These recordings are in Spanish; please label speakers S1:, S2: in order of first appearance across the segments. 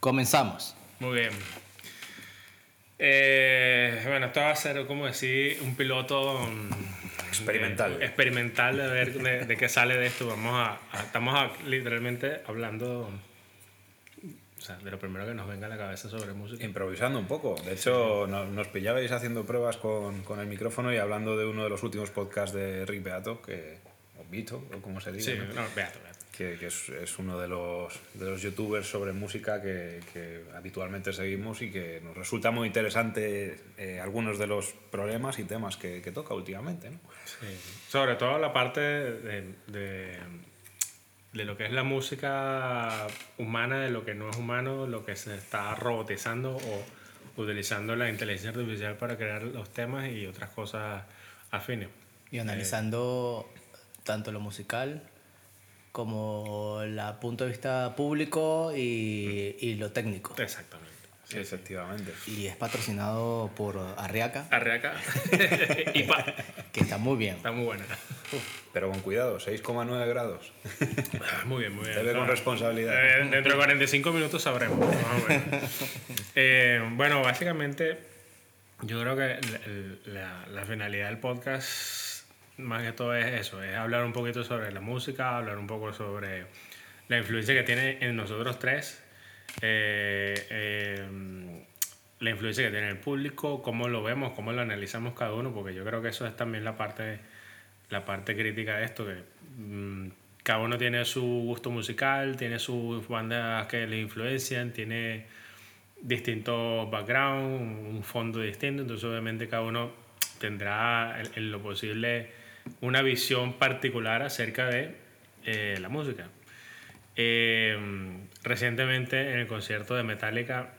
S1: Comenzamos.
S2: Muy bien. Eh, bueno, esto va a ser, como decir, un piloto mm,
S3: Experimental.
S2: de- experimental de ver de, de qué sale de esto. Vamos a, a- estamos a- literalmente hablando o sea, de lo primero que nos venga a la cabeza sobre música.
S3: Improvisando un poco. De hecho, no- nos pillabais haciendo pruebas con, con el micrófono y hablando de uno de los últimos podcasts de Rick Beato, que, o Vito, o como se diga,
S2: Sí,
S3: ¿no?
S2: no, beato, beato.
S3: Que, que es, es uno de los, de los youtubers sobre música que, que habitualmente seguimos y que nos resulta muy interesante eh, algunos de los problemas y temas que, que toca últimamente. ¿no?
S2: Sí. Sobre todo la parte de, de, de lo que es la música humana, de lo que no es humano, lo que se está robotizando o utilizando la inteligencia artificial para crear los temas y otras cosas afines.
S1: Y analizando tanto lo musical como el punto de vista público y, y lo técnico.
S2: Exactamente.
S3: Sí, efectivamente.
S1: Y es patrocinado por Arriaca,
S2: Arreaca. y pa.
S1: que está muy bien.
S2: Está muy buena.
S3: Pero con cuidado, 6,9 grados.
S2: Ah, Muy bien, muy bien.
S3: Bebe con responsabilidad.
S2: Eh, dentro de 45 minutos sabremos. más o menos. Eh, bueno, básicamente, yo creo que la, la- la finalidad del podcast, más que todo, es eso: es hablar un poquito sobre la música, hablar un poco sobre la influencia que tiene en nosotros tres, eh, eh, la influencia que tiene el público, cómo lo vemos, cómo lo analizamos cada uno, porque yo creo que eso es también la parte, la parte crítica de esto, que mm, cada uno tiene su gusto musical, tiene sus bandas que le influencian, tiene distintos background, un fondo distinto, entonces obviamente cada uno tendrá en, en lo posible una visión particular acerca de eh, la música. Eh, recientemente en el concierto de Metallica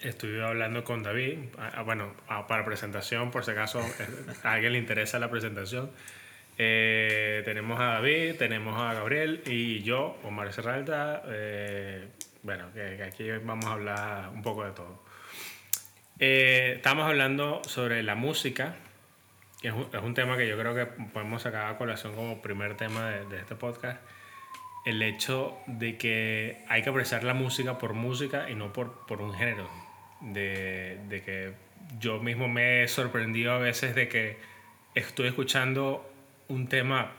S2: estuve hablando con David, ah, ah, bueno, ah, para presentación, por si acaso eh, a alguien le interesa la presentación. Eh, tenemos a David, tenemos a Gabriel y yo, Omar Serralta. bueno, que, aquí vamos a hablar un poco de todo. Estamos hablando sobre la música, es un, es un tema que yo creo que podemos sacar a colación como primer tema de, de este podcast. El hecho de que hay que apreciar la música por música y no por, por un género. De, de que yo mismo me he sorprendido a veces de que estoy escuchando un tema,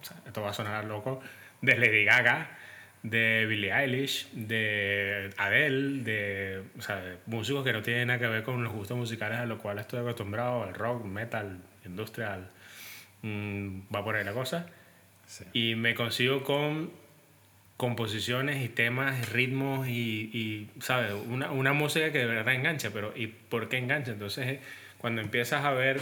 S2: o sea, esto va a sonar loco, de Lady Gaga, de Billie Eilish, de Adele, de, o sea, de músicos que no tienen nada que ver con los gustos musicales a los cuales estoy acostumbrado, el rock, metal, industrial, mm, va por ahí la cosa.
S3: Sí.
S2: Y me consigo con composiciones y temas, ritmos y, y ¿sabes? Una, una música que de verdad engancha, pero ¿y por qué engancha? Entonces, eh, cuando empiezas a ver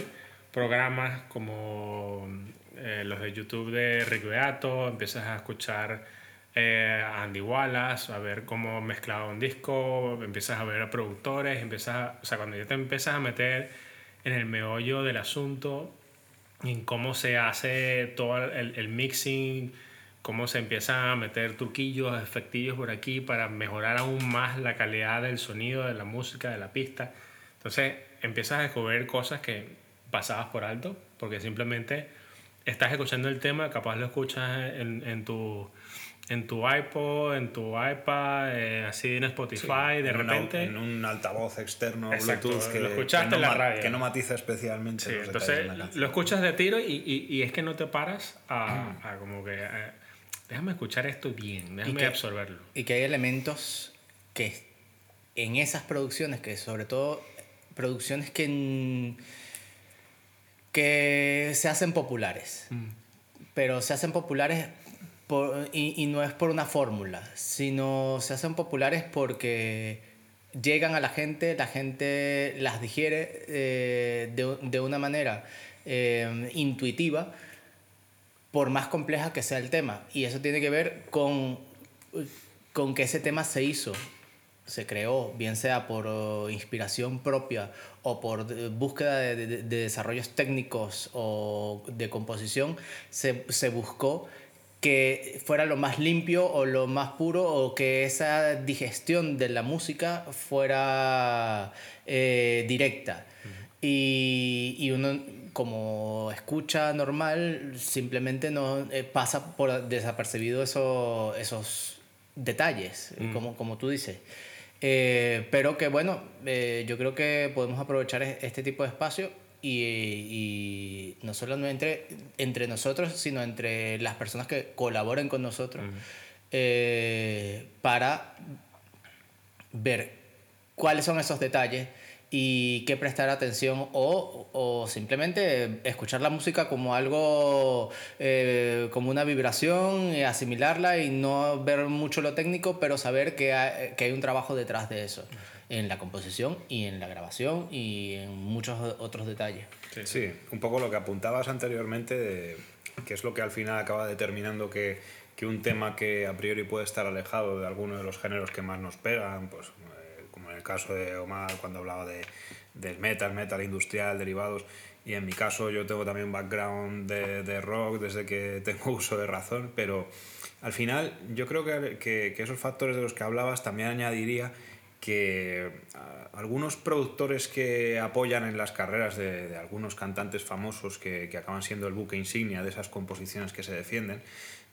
S2: programas como eh, los de YouTube de Rick Beato, empiezas a escuchar eh, a Andy Wallace, a ver cómo mezclaba un disco, empiezas a ver a productores, empiezas a, o sea, cuando ya te empiezas a meter en el meollo del asunto, en cómo se hace todo el, el mixing, cómo se empiezan a meter truquillos, efectillos por aquí para mejorar aún más la calidad del sonido, de la música, de la pista. Entonces empiezas a descubrir cosas que pasabas por alto, porque simplemente estás escuchando el tema, capaz lo escuchas en, en tu en tu iPod, en tu iPad, eh, así en Spotify, de
S3: en una-
S2: repente.
S3: en un altavoz externo
S2: Exacto,
S3: Bluetooth que,
S2: lo escuchaste
S3: que no
S2: en la radio.
S3: que no matiza especialmente
S2: Sí,
S3: los
S2: entonces
S3: de la
S2: lo escuchas de tiro y, y, y es que no te paras a, a como que eh, déjame escuchar esto bien, déjame
S1: que-
S2: absorberlo.
S1: Y que hay elementos que en esas producciones, que sobre todo producciones que, que se hacen populares, pero se hacen populares y, no es por una fórmula, sino se hacen populares porque llegan a la gente, la gente las digiere eh, de, de una manera eh, intuitiva, por más compleja que sea el tema. Y eso tiene que ver con, con que ese tema se hizo, se creó, bien sea por inspiración propia o por búsqueda de, de- de desarrollos técnicos o de composición, se, se buscó que fuera lo más limpio o lo más puro o que esa digestión de la música fuera eh, directa. Y, y uno como escucha normal simplemente no eh, pasa por desapercibido eso- esos detalles, como, como tú dices. Eh, pero que bueno, yo creo que podemos aprovechar este tipo de espacio y, y no solo entre, entre nosotros, sino entre las personas que colaboren con nosotros eh, para ver cuáles son esos detalles y qué prestar atención o, o, simplemente escuchar la música como algo, eh, como una vibración, y asimilarla y no ver mucho lo técnico, pero saber que hay, que hay un trabajo detrás de eso, en la composición y en la grabación y en muchos otros detalles.
S3: Sí, sí un poco lo que apuntabas anteriormente, de, que es lo que al final acaba determinando que, que un tema que a priori puede estar alejado de alguno de los géneros que más nos pegan, pues en el caso de Omar cuando hablaba de, del metal, metal industrial, derivados, y en mi caso yo tengo también un background de, de rock desde que tengo uso de razón, pero al final yo creo que, que, que esos factores de los que hablabas también añadiría que algunos productores que apoyan en las carreras de, algunos cantantes famosos que, que, acaban siendo el buque insignia de esas composiciones que se defienden,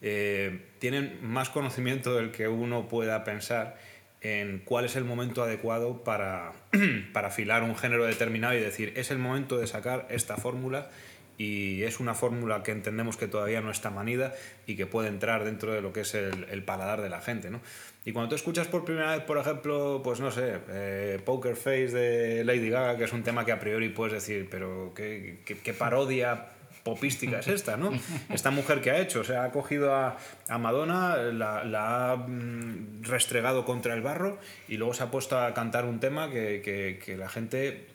S3: eh, tienen más conocimiento del que uno pueda pensar en cuál es el momento adecuado para, para afilar un género determinado y decir, es el momento de sacar esta fórmula y es una fórmula que entendemos que todavía no está manida y que puede entrar dentro de lo que es el, el paladar de la gente, ¿no? Y cuando tú escuchas por primera vez, por ejemplo, pues no sé, eh, Poker Face de Lady Gaga, que es un tema que a priori puedes decir, pero qué, qué, qué parodia popística es esta, ¿no? Esta mujer que ha hecho, o sea, ha cogido a, a Madonna, la, la, ha mm, restregado contra el barro y luego se ha puesto a cantar un tema que, que, que la gente,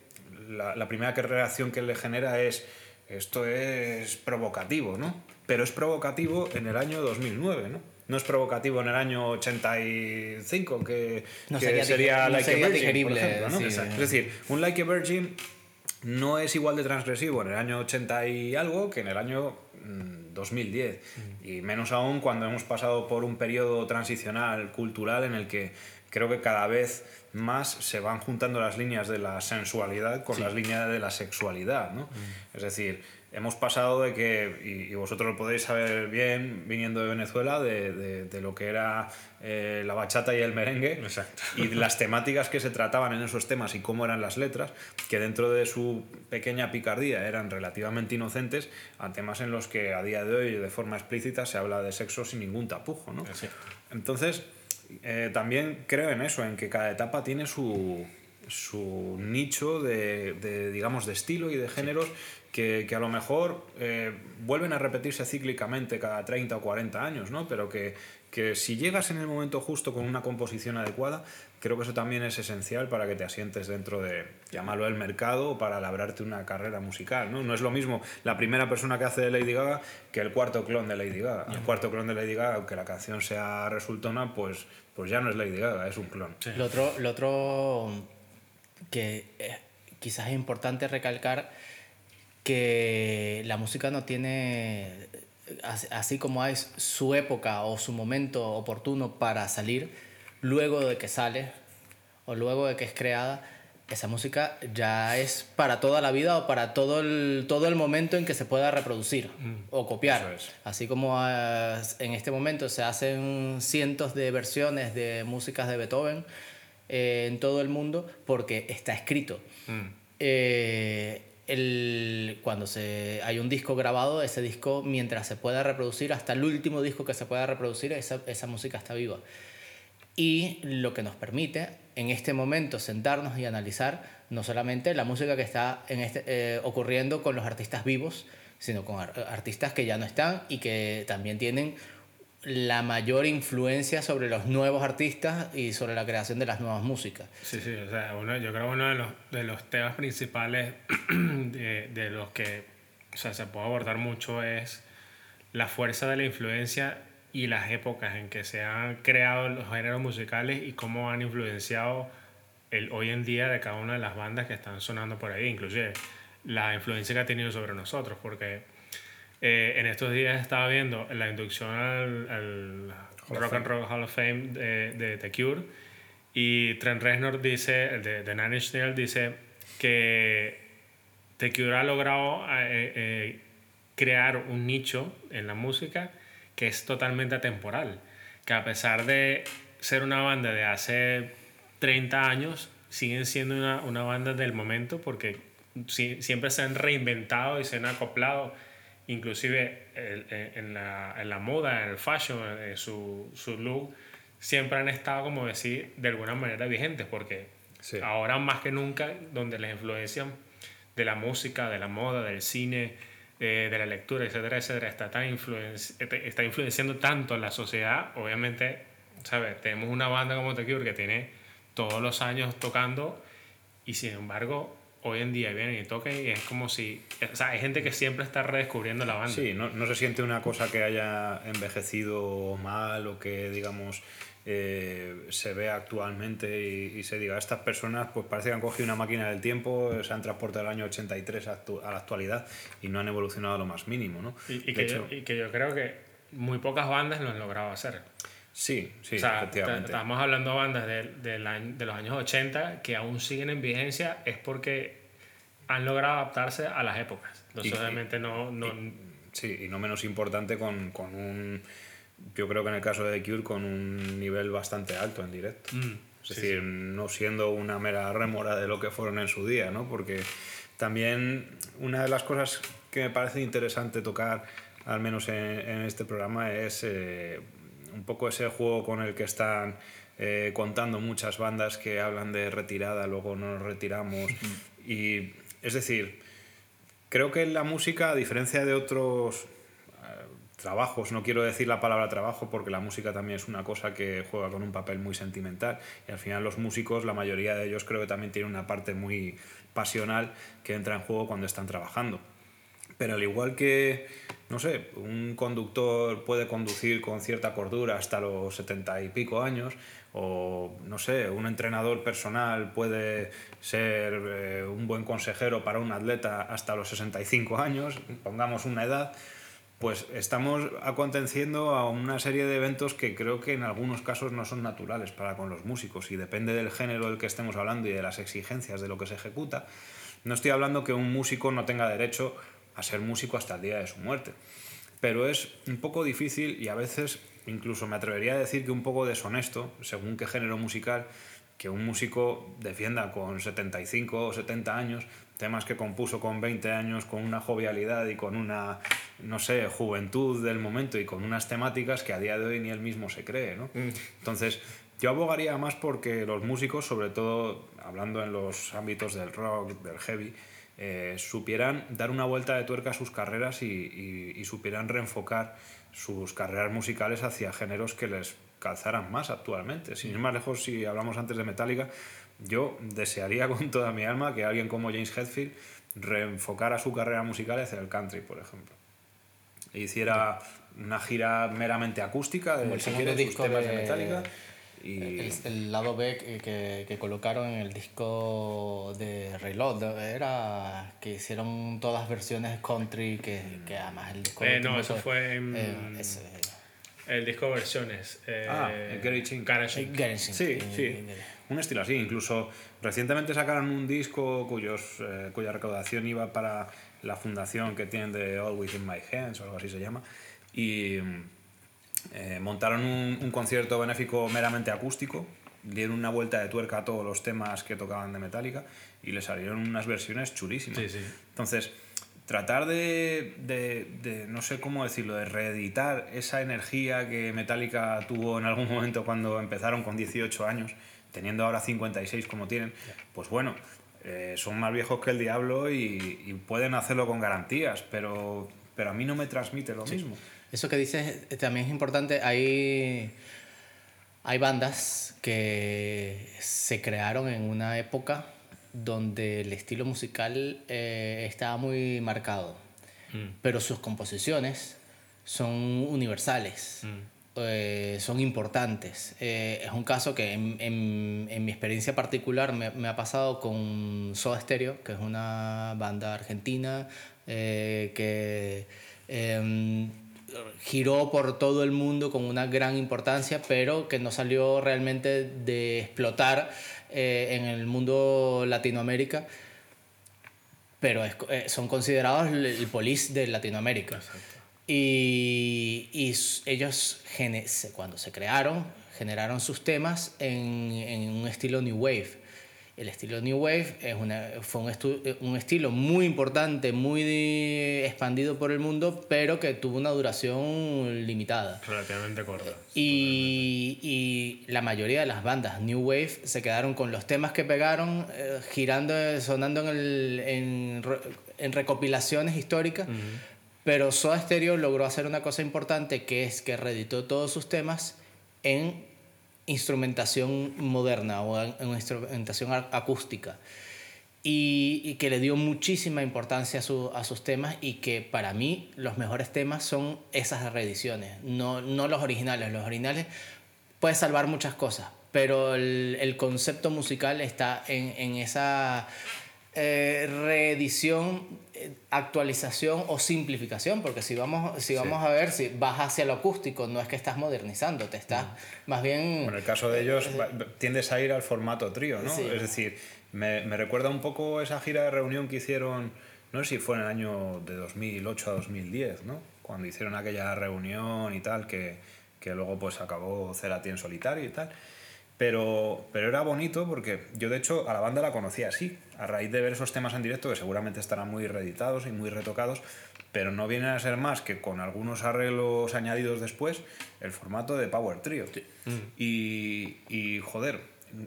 S3: la, la, primera reacción que le genera es, esto es provocativo, ¿no? Pero es provocativo en el año 2009, ¿no? No es provocativo en el año 85, que,
S1: no
S3: que
S1: sería,
S3: sería
S1: no
S3: Like
S1: sería
S3: a Virgin,
S1: digerible,
S3: por ejemplo, ¿no?
S1: sí.
S3: Es decir, un Like a Virgin no es igual de transgresivo en el año 80 y algo que en el año mm, 2010. Mm. Y menos aún cuando hemos pasado por un periodo transicional cultural en el que creo que cada vez más se van juntando las líneas de la sensualidad con sí. las líneas de la sexualidad. ¿no? Mm. Es decir, hemos pasado de que, y, y, vosotros lo podéis saber bien viniendo de Venezuela, de, de, de lo que era eh, la bachata y el merengue,
S2: Exacto.
S3: y las temáticas que se trataban en esos temas y cómo eran las letras, que dentro de su pequeña picardía eran relativamente inocentes, a temas en los que a día de hoy de forma explícita se habla de sexo sin ningún tapujo. ¿no? Entonces, eh, también creo en eso, en que cada etapa tiene su, su nicho de, de, digamos, de estilo y de géneros sí que, que a lo mejor eh, vuelven a repetirse cíclicamente cada 30 o 40 años, ¿no? pero que, que si llegas en el momento justo con una composición adecuada, creo que eso también es esencial para que te asientes dentro de, llamarlo el mercado, o para labrarte una carrera musical. ¿no? no es lo mismo la primera persona que hace de Lady Gaga que el cuarto clon de Lady Gaga. El cuarto clon de Lady Gaga, aunque la canción sea resultona, pues, pues ya no es Lady Gaga, es un clon.
S1: Sí. Lo, otro, lo otro que eh, quizás es importante recalcar que la música no tiene, así como hay su época o su momento oportuno para salir, luego de que sale o luego de que es creada, esa música ya es para toda la vida o para todo el, todo el momento en que se pueda reproducir mm. o copiar.
S3: Es.
S1: Así como uh, en este momento se hacen cientos de versiones de músicas de Beethoven eh, en todo el mundo porque está escrito. Mm. Eh, el, cuando se, hay un disco grabado, ese disco, mientras se pueda reproducir, hasta el último disco que se pueda reproducir, esa, esa música está viva. Y lo que nos permite en este momento sentarnos y analizar no solamente la música que está en este, eh, ocurriendo con los artistas vivos, sino con artistas que ya no están y que también tienen la mayor influencia sobre los nuevos artistas y sobre la creación de las nuevas músicas.
S2: Sí, sí, o sea, uno, yo creo uno de los, de los temas principales de, de los que o sea, se puede abordar mucho es la fuerza de la influencia y las épocas en que se han creado los géneros musicales y cómo han influenciado el hoy en día de cada una de las bandas que están sonando por ahí, inclusive la influencia que ha tenido sobre nosotros, porque eh, en estos días estaba viendo la inducción al, al Rock and Roll Hall of Fame de, de The Cure y Trent Reznor dice, de, de Nine Inch Nails, dice que The Cure ha logrado eh, eh, crear un nicho en la música que es totalmente atemporal que a pesar de ser una banda de hace 30 años, siguen siendo una, una banda del momento porque si, siempre se han reinventado y se han acoplado, inclusive en, la, en, la, moda, en el fashion, en su, su, look, siempre han estado, como decir, de alguna manera vigentes porque ahora más que nunca, donde les influencian de la música, de la moda, del cine, eh, de la lectura, etcétera, etcétera, está, tan influenci está influenciando tanto en la sociedad, obviamente, ¿sabes? Tenemos una banda como The Cure que tiene todos los años tocando y sin embargo hoy en día vienen y tocan y es como si... O sea, hay gente que siempre está redescubriendo la banda.
S3: Sí, no, no se siente una cosa que haya envejecido mal o que, digamos, eh, se ve actualmente y, se diga, estas personas pues parece que han cogido una máquina del tiempo, se han transportado del año 83 a, la actualidad y no han evolucionado lo más mínimo, ¿no?
S2: Y, que yo, y, que yo, creo que muy pocas bandas lo han logrado hacer.
S3: Sí, sí,
S2: o sea, efectivamente. Estamos hablando de bandas de, de, de, los años 80 que aún siguen en vigencia, es porque han logrado adaptarse a las épocas. Entonces, obviamente no... no...
S3: sí, y no menos importante con, con un yo creo que en el caso de The Cure con un nivel bastante alto en directo. Mm, es decir, no siendo una mera remora de lo que fueron en su día, ¿no? Porque también una de las cosas que me parece interesante tocar, al menos en, este programa, es eh, un poco ese juego con el que están eh, contando muchas bandas que hablan de retirada, luego no nos retiramos. y es decir, creo que la música, a diferencia de otros trabajos, no quiero decir la palabra trabajo porque la música también es una cosa que juega con un papel muy sentimental y al final los músicos, la mayoría de ellos creo que también tienen una parte muy pasional que entra en juego cuando están trabajando. Pero al igual que, no sé, un conductor puede conducir con cierta cordura hasta los setenta y pico años, o no sé, un entrenador personal puede ser eh, un buen consejero para un atleta hasta los 65 años, pongamos una edad, pues estamos aconteciendo a una serie de eventos que creo que en algunos casos no son naturales para con los músicos y depende del género del que estemos hablando y de las exigencias de lo que se ejecuta. No estoy hablando que un músico no tenga derecho a ser músico hasta el día de su muerte, pero es un poco difícil y a veces incluso me atrevería a decir que un poco deshonesto, según qué género musical, que un músico defienda con 75 o 70 años temas que compuso con 20 años, con una jovialidad y con una, no sé, juventud del momento y con unas temáticas que a día de hoy ni él mismo se cree, ¿no? Mm. Entonces, yo abogaría más porque los músicos, sobre todo hablando en los ámbitos del rock, del heavy, eh, supieran dar una vuelta de tuerca a sus carreras y, y supieran reenfocar sus carreras musicales hacia géneros que les calzaran más actualmente. Sin ir más lejos, si hablamos antes de Metallica, yo desearía con toda mi alma que alguien como James Hetfield reenfocara su carrera musical hacia el country, por ejemplo. E hiciera una gira meramente acústica de, si temas de Metallica.
S1: Y... El, lado B que, que, colocaron en el disco de Reload era que hicieron todas versiones country que, que además el disco
S2: eh, no eso fue en, eh, el disco versiones
S3: eh, ah el Gary Ching.
S1: sí
S3: sí un estilo así. Incluso recientemente sacaron un disco cuyos, eh, cuya recaudación iba para la fundación que tienen de All Within My Hands o algo así se llama. Y eh, montaron un, un, concierto benéfico meramente acústico, dieron una vuelta de tuerca a todos los temas que tocaban de Metallica y le salieron unas versiones chulísimas.
S2: Sí, sí.
S3: Entonces, tratar de, de, de, no sé cómo decirlo, de reeditar esa energía que Metallica tuvo en algún momento cuando empezaron con 18 años teniendo ahora 56 como tienen, pues bueno, eh, son más viejos que el diablo y, pueden hacerlo con garantías, pero, pero a mí no me transmite lo mismo.
S1: Eso que dices eh, también es importante. Hay, hay bandas que se crearon en una época donde el estilo musical eh, estaba muy marcado, mm. pero sus composiciones son universales. Mm. Eh, son importantes. Eh, es un caso que en, en, mi experiencia particular me, me, ha pasado con Soda Stereo, que es una banda argentina eh, que em, giró por todo el mundo con una gran importancia, pero que no salió realmente de explotar en el mundo Latinoamérica. Pero son considerados el, el police de Latinoamérica. Y, y ellos, cuando se crearon, generaron sus temas en, en un estilo New Wave. El estilo New Wave es una, fue un, un, estilo muy importante, muy expandido por el mundo, pero que tuvo una duración limitada.
S2: Relativamente corta.
S1: Y, y, la mayoría de las bandas New Wave se quedaron con los temas que pegaron, eh, girando, sonando en, el, en, en recopilaciones históricas. Pero Soda Stereo logró hacer una cosa importante que es que reeditó todos sus temas en instrumentación moderna o en, instrumentación acústica. Y, que le dio muchísima importancia a, a, sus temas y que para mí los mejores temas son esas reediciones, no, no los originales. Los originales puedes salvar muchas cosas, pero el, el concepto musical está en, en esa eh, reedición, eh, actualización o simplificación, porque si vamos, si vamos a ver, si vas hacia lo acústico, no es que estás modernizando, te estás más bien...
S3: En el caso de ellos, eh, tiendes a ir al formato trío, ¿no? Es decir, me, me, recuerda un poco esa gira de reunión que hicieron, no sé si fue en el año de 2008 a 2010, ¿no? Cuando hicieron aquella reunión y tal, que, que luego pues acabó Cerati en solitario y tal. Pero, pero era bonito porque yo de hecho a la banda la conocía así, a raíz de ver esos temas en directo que seguramente estarán muy reeditados y muy retocados, pero no vienen a ser más que con algunos arreglos añadidos después el formato de Power Trio. Mm. Y, y, joder,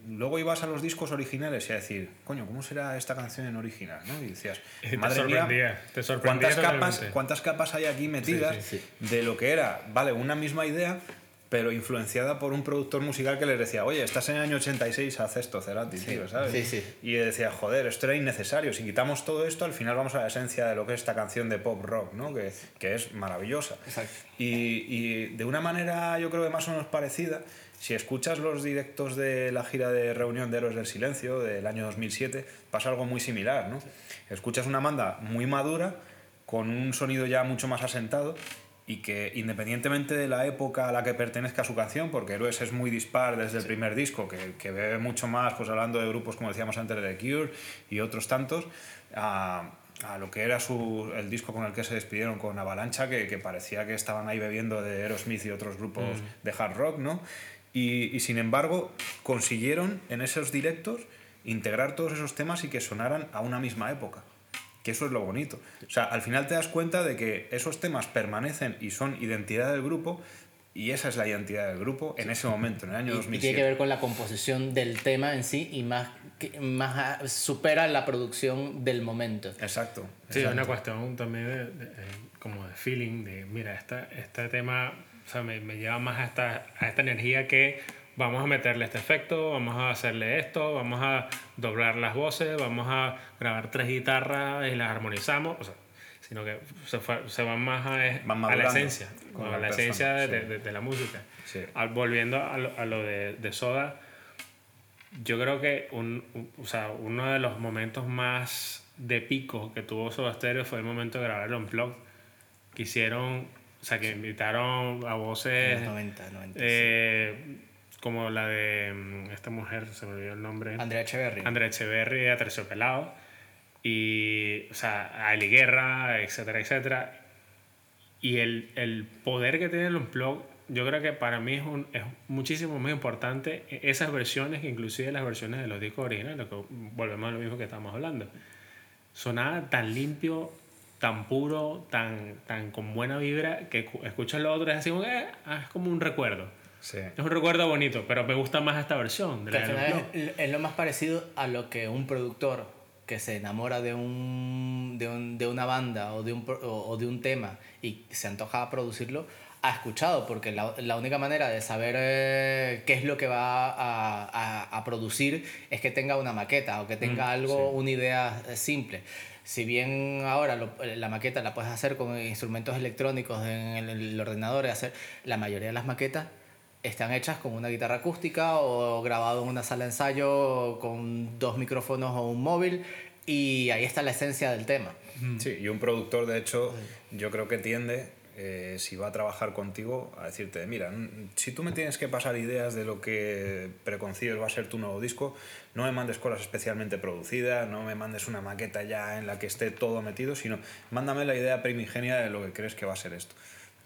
S3: luego ibas a los discos originales y a decir, coño, ¿cómo será esta canción en original? ¿no? Y decías, madre mía,
S2: te sorprendía
S3: ¿cuántas, capas, ¿cuántas capas hay aquí metidas de lo que era, vale, una misma idea, pero influenciada por un productor musical que les decía, oye, estás en el año 86, haz esto, Cerati, tío, ¿sabes?
S1: Sí, sí.
S3: Y decía, joder, esto era innecesario, si quitamos todo esto, al final vamos a la esencia de lo que es esta canción de pop rock, ¿no? Que, que es maravillosa.
S1: Exacto.
S3: Y, y, de una manera, yo creo que más o menos parecida, si escuchas los directos de la gira de Reunión de Héroes del Silencio del año 2007, pasa algo muy similar, ¿no? Escuchas una banda muy madura, con un sonido ya mucho más asentado, y que independientemente de la época a la que pertenezca su canción, porque Héroes es muy dispar desde el primer disco, que, que bebe mucho más, pues hablando de grupos como decíamos antes de The Cure y otros tantos, a, a lo que era su, el disco con el que se despidieron con Avalancha, que, que parecía que estaban ahí bebiendo de Aerosmith y otros grupos mm. de hard rock, ¿no? Y, y sin embargo consiguieron en esos directos integrar todos esos temas y que sonaran a una misma época que eso es lo bonito. O sea, al final te das cuenta de que esos temas permanecen y son identidad del grupo y esa es la identidad del grupo en ese momento, en el año 2007.
S1: Y tiene que ver con la composición del tema en sí y más, más supera la producción del momento.
S3: Exacto.
S2: Sí, es una cuestión también de, como de feeling, de mira, esta, este tema o sea, me, me, lleva más a esta, a esta energía que vamos a meterle este efecto, vamos a hacerle esto, vamos a doblar las voces, vamos a grabar tres guitarras y las armonizamos, o sea, sino que se, se van más a, a la esencia, a la, esencia de, de, la música. Al, volviendo a lo, a lo de, de, Soda, yo creo que un, o sea, uno de los momentos más de pico que tuvo Soda Stereo fue el momento de grabar el Unplugged, que hicieron, o sea, que invitaron a voces...
S1: 90, 90,
S2: eh, como la de mm, esta mujer, se me olvidó el nombre.
S1: Andrea Echeverry.
S2: Andrea Echeverry, a. Y, o sea, a Eli Guerra, etcétera, etcétera. Y el, el poder que tiene el Unplug, yo creo que para mí es, un, es muchísimo más importante esas versiones que inclusive las versiones de los discos originales, que volvemos a lo mismo que estamos hablando. Sonaba tan limpio, tan puro, tan, tan con buena vibra, que escuchas lo otro y es así como, eh, es como un recuerdo. Es un recuerdo bonito, pero me gusta más esta versión.
S1: De es, lo más parecido a lo que un productor que se enamora de, un, de, un, de una banda o de un, o, de un tema y se antoja producirlo, ha escuchado, porque la, la única manera de saber eh, qué es lo que va a, a, a, producir es que tenga una maqueta o que tenga mm, algo, una idea eh, simple. Si bien ahora la maqueta la puedes hacer con instrumentos electrónicos en el, el ordenador, hacer, la mayoría de las maquetas están hechas con una guitarra acústica o grabado en una sala de ensayo con dos micrófonos o un móvil y ahí está la esencia del tema.
S3: Sí, y un productor de hecho yo creo que tiende, eh, si va a trabajar contigo, a decirte, mira, si tú me tienes que pasar ideas de lo que preconcibes va a ser tu nuevo disco, no me mandes cosas especialmente producidas, no me mandes una maqueta ya en la que esté todo metido, sino mándame la idea primigenia de lo que crees que va a ser esto.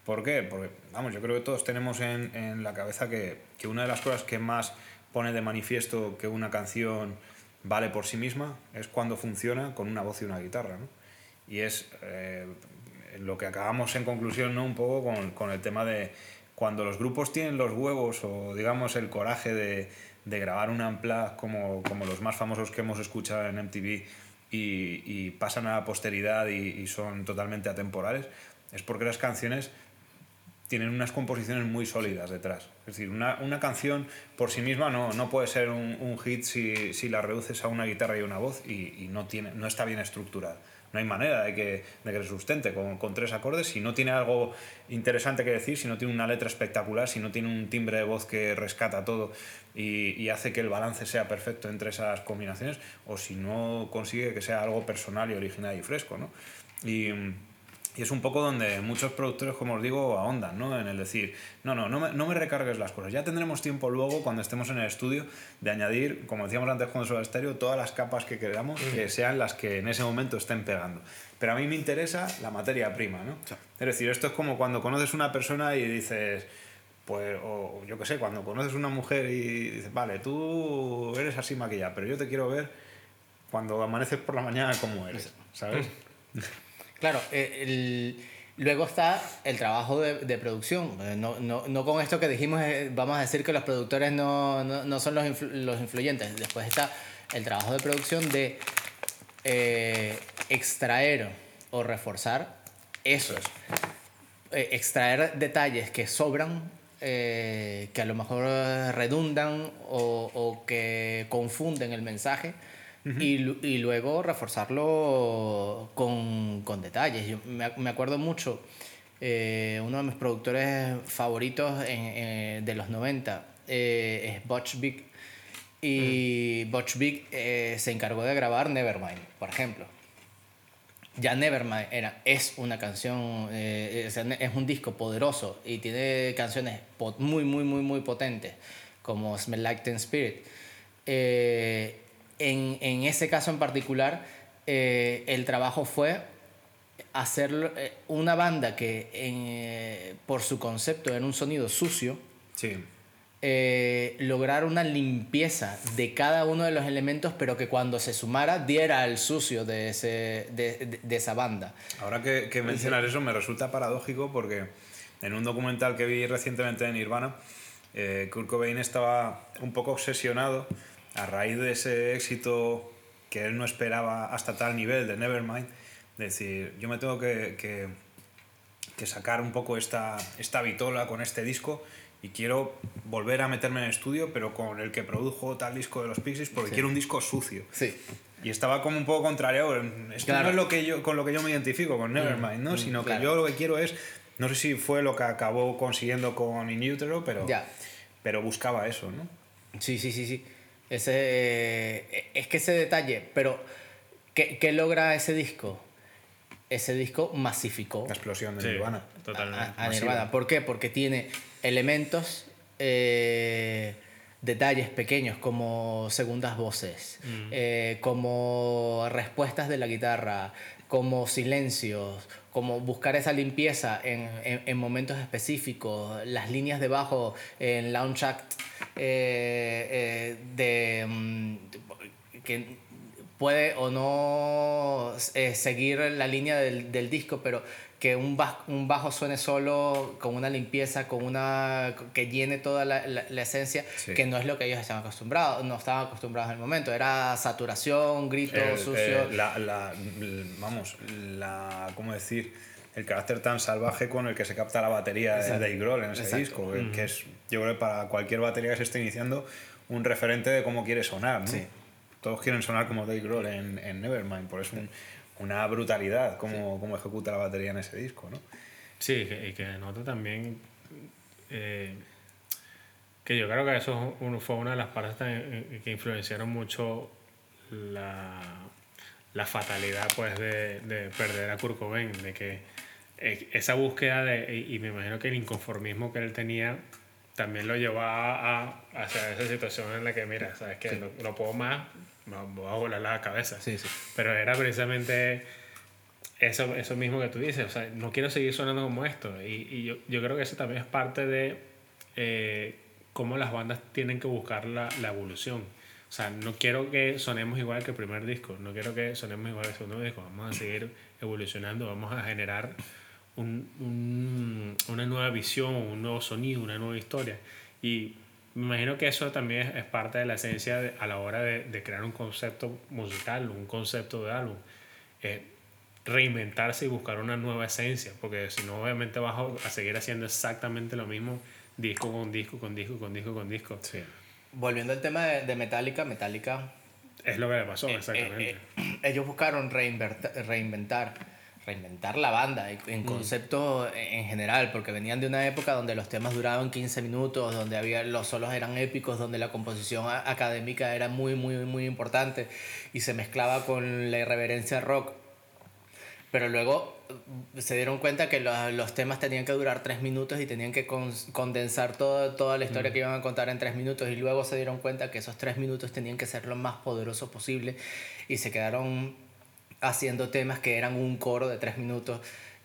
S3: ¿Por qué? Porque, vamos, yo creo que todos tenemos en, en la cabeza que, que, una de las cosas que más pone de manifiesto que una canción vale por sí misma es cuando funciona con una voz y una guitarra, ¿no? Y es eh, lo que acabamos en conclusión, ¿no? Un poco con, con, el tema de cuando los grupos tienen los huevos o, digamos, el coraje de, de grabar un unplug como, como los más famosos que hemos escuchado en MTV y, y pasan a la posteridad y, y son totalmente atemporales, es porque las canciones tienen unas composiciones muy sólidas detrás. Es decir, una, una canción por sí misma no, no puede ser un, un hit si, si, la reduces a una guitarra y una voz y, y, no, tiene, no está bien estructurada. No hay manera de que, de que se sustente con, con, tres acordes si no tiene algo interesante que decir, si no tiene una letra espectacular, si no tiene un timbre de voz que rescata todo y, y hace que el balance sea perfecto entre esas combinaciones, o si no consigue que sea algo personal y original y fresco. ¿no? Y, y es un poco donde muchos productores, como os digo, ahondan, ¿no? En el decir, no, no, no me, no me recargues las cosas. Ya tendremos tiempo luego, cuando estemos en el estudio, de añadir, como decíamos antes con el estéreo, todas las capas que queramos, mm. que sean las que en ese momento estén pegando. Pero a mí me interesa la materia prima, ¿no? Sí. Es decir, esto es como cuando conoces una persona y dices, pues, o yo qué sé, cuando conoces una mujer y dices, vale, tú eres así maquillada, pero yo te quiero ver cuando amaneces por la mañana como eres, ¿sabes?
S1: Claro, eh, el, luego está el trabajo de, de producción. Eh, no, no, no, con esto que dijimos, eh, vamos a decir que los productores no, son los, influ los, influyentes. Después está el trabajo de producción de eh, extraer o reforzar eso. Eh, extraer detalles que sobran, eh, que a lo mejor redundan o, o que confunden el mensaje Uh -huh. y, y, luego reforzarlo con, con detalles. Yo me, me, acuerdo mucho, eh, uno de mis productores favoritos en, eh, de los 90 eh, es Butch Big. Y uh -huh. Butch Big se encargó de grabar Nevermind, por ejemplo. Ya Nevermind era, es una canción, es un disco poderoso y tiene canciones muy, muy, muy, muy potentes, como Smell Like Teen Spirit. Eh, en, en ese caso en particular, eh, el trabajo fue hacer eh, una banda que en, eh, por su concepto era un sonido sucio,
S3: sí.
S1: eh, lograr una limpieza de cada uno de los elementos, pero que cuando se sumara diera el sucio de, ese, de, de, de esa banda.
S3: Ahora que, que mencionas eso me resulta paradójico porque en un documental que vi recientemente en Nirvana, eh, Kurt Cobain estaba un poco obsesionado a raíz de ese éxito que él no esperaba hasta tal nivel de Nevermind, decir, yo me tengo que, que, que sacar un poco esta, esta vitola con este disco y quiero volver a meterme en el estudio, pero con el que produjo tal disco de los Pixies, porque sí. quiero un disco sucio.
S1: Sí.
S3: Y estaba como un poco contrario. Esto claro. no es lo que yo, con lo que yo me identifico con Nevermind, ¿no? Mm, Sino que yo lo que quiero es. No sé si fue lo que acabó consiguiendo con In Utero, pero,
S1: ya.
S3: pero buscaba eso, ¿no?
S1: Sí, sí, sí, sí. Ese, eh, es que ese detalle, pero ¿qué, ¿qué, logra ese disco? Ese disco masificó.
S3: La explosión de sí, Nirvana.
S2: Totalmente.
S1: A, a Nirvana. ¿Por qué? Porque tiene elementos, eh, detalles pequeños como segundas voces, mm. eh, como respuestas de la guitarra, como silencios, como buscar esa limpieza en, en, en momentos específicos, las líneas de bajo en Launch Act eh, eh, de, um, que puede o no eh, seguir la línea del, del, disco, pero que un bajo, un bajo suene solo, con una limpieza, con una que llene toda la, la, la esencia, sí. que no es lo que ellos estaban acostumbrados, no estaban acostumbrados en el momento. Era saturación, grito,
S3: el,
S1: sucio.
S3: Eh, la, la, vamos, la, ¿cómo decir? El carácter tan salvaje con el que se capta la batería Exacto. de Dave Grohl en ese Exacto. disco, mm. que es, yo creo que para cualquier batería que se esté iniciando, un referente de cómo quiere sonar, ¿no?
S1: Sí.
S3: Todos quieren sonar como Dave Grohl en, en Nevermind, por eso un, una brutalidad cómo, sí. cómo, ejecuta la batería en ese disco, ¿no?
S2: Sí, y que, que nota también eh, que yo creo que eso fue una de las partes que influenciaron mucho la, la fatalidad pues de, de perder a Kurt Cobain, de que eh, esa búsqueda de, y me imagino que el inconformismo que él tenía también lo llevaba a, hacia esa situación en la que, mira, sabes que sí. no, no, puedo más, me voy a volar la cabeza.
S1: Sí, sí.
S2: Pero era precisamente eso, eso mismo que tú dices, o sea, no quiero seguir sonando como esto. Y, y yo, yo, creo que eso también es parte de eh, cómo las bandas tienen que buscar la, la, evolución. O sea, no quiero que sonemos igual que el primer disco, no quiero que sonemos igual que el segundo disco, vamos a seguir evolucionando, vamos a generar un, un, una nueva visión, un nuevo sonido, una nueva historia. Y me imagino que eso también es, parte de la esencia a la hora de, de, crear un concepto musical, un concepto de álbum. Eh, reinventarse y buscar una nueva esencia, porque si no, obviamente vas a seguir haciendo exactamente lo mismo, disco con disco, con disco, con disco, con disco.
S1: Sí. Volviendo al tema de, de Metallica, Metallica...
S2: Es lo que le pasó, eh, exactamente.
S1: Eh, eh, ellos buscaron reinventar, reinventar, la banda en concepto mm. en general, porque venían de una época donde los temas duraban 15 minutos, donde había, los solos eran épicos, donde la composición académica era muy, muy, muy importante y se mezclaba con la irreverencia rock pero luego mm, se dieron cuenta que los, los temas tenían que durar tres minutos y tenían que condensar todo, toda la historia mm. que iban a contar en tres minutos y luego se dieron cuenta que esos tres minutos tenían que ser lo más poderoso posible y se quedaron haciendo temas que eran un coro de tres minutos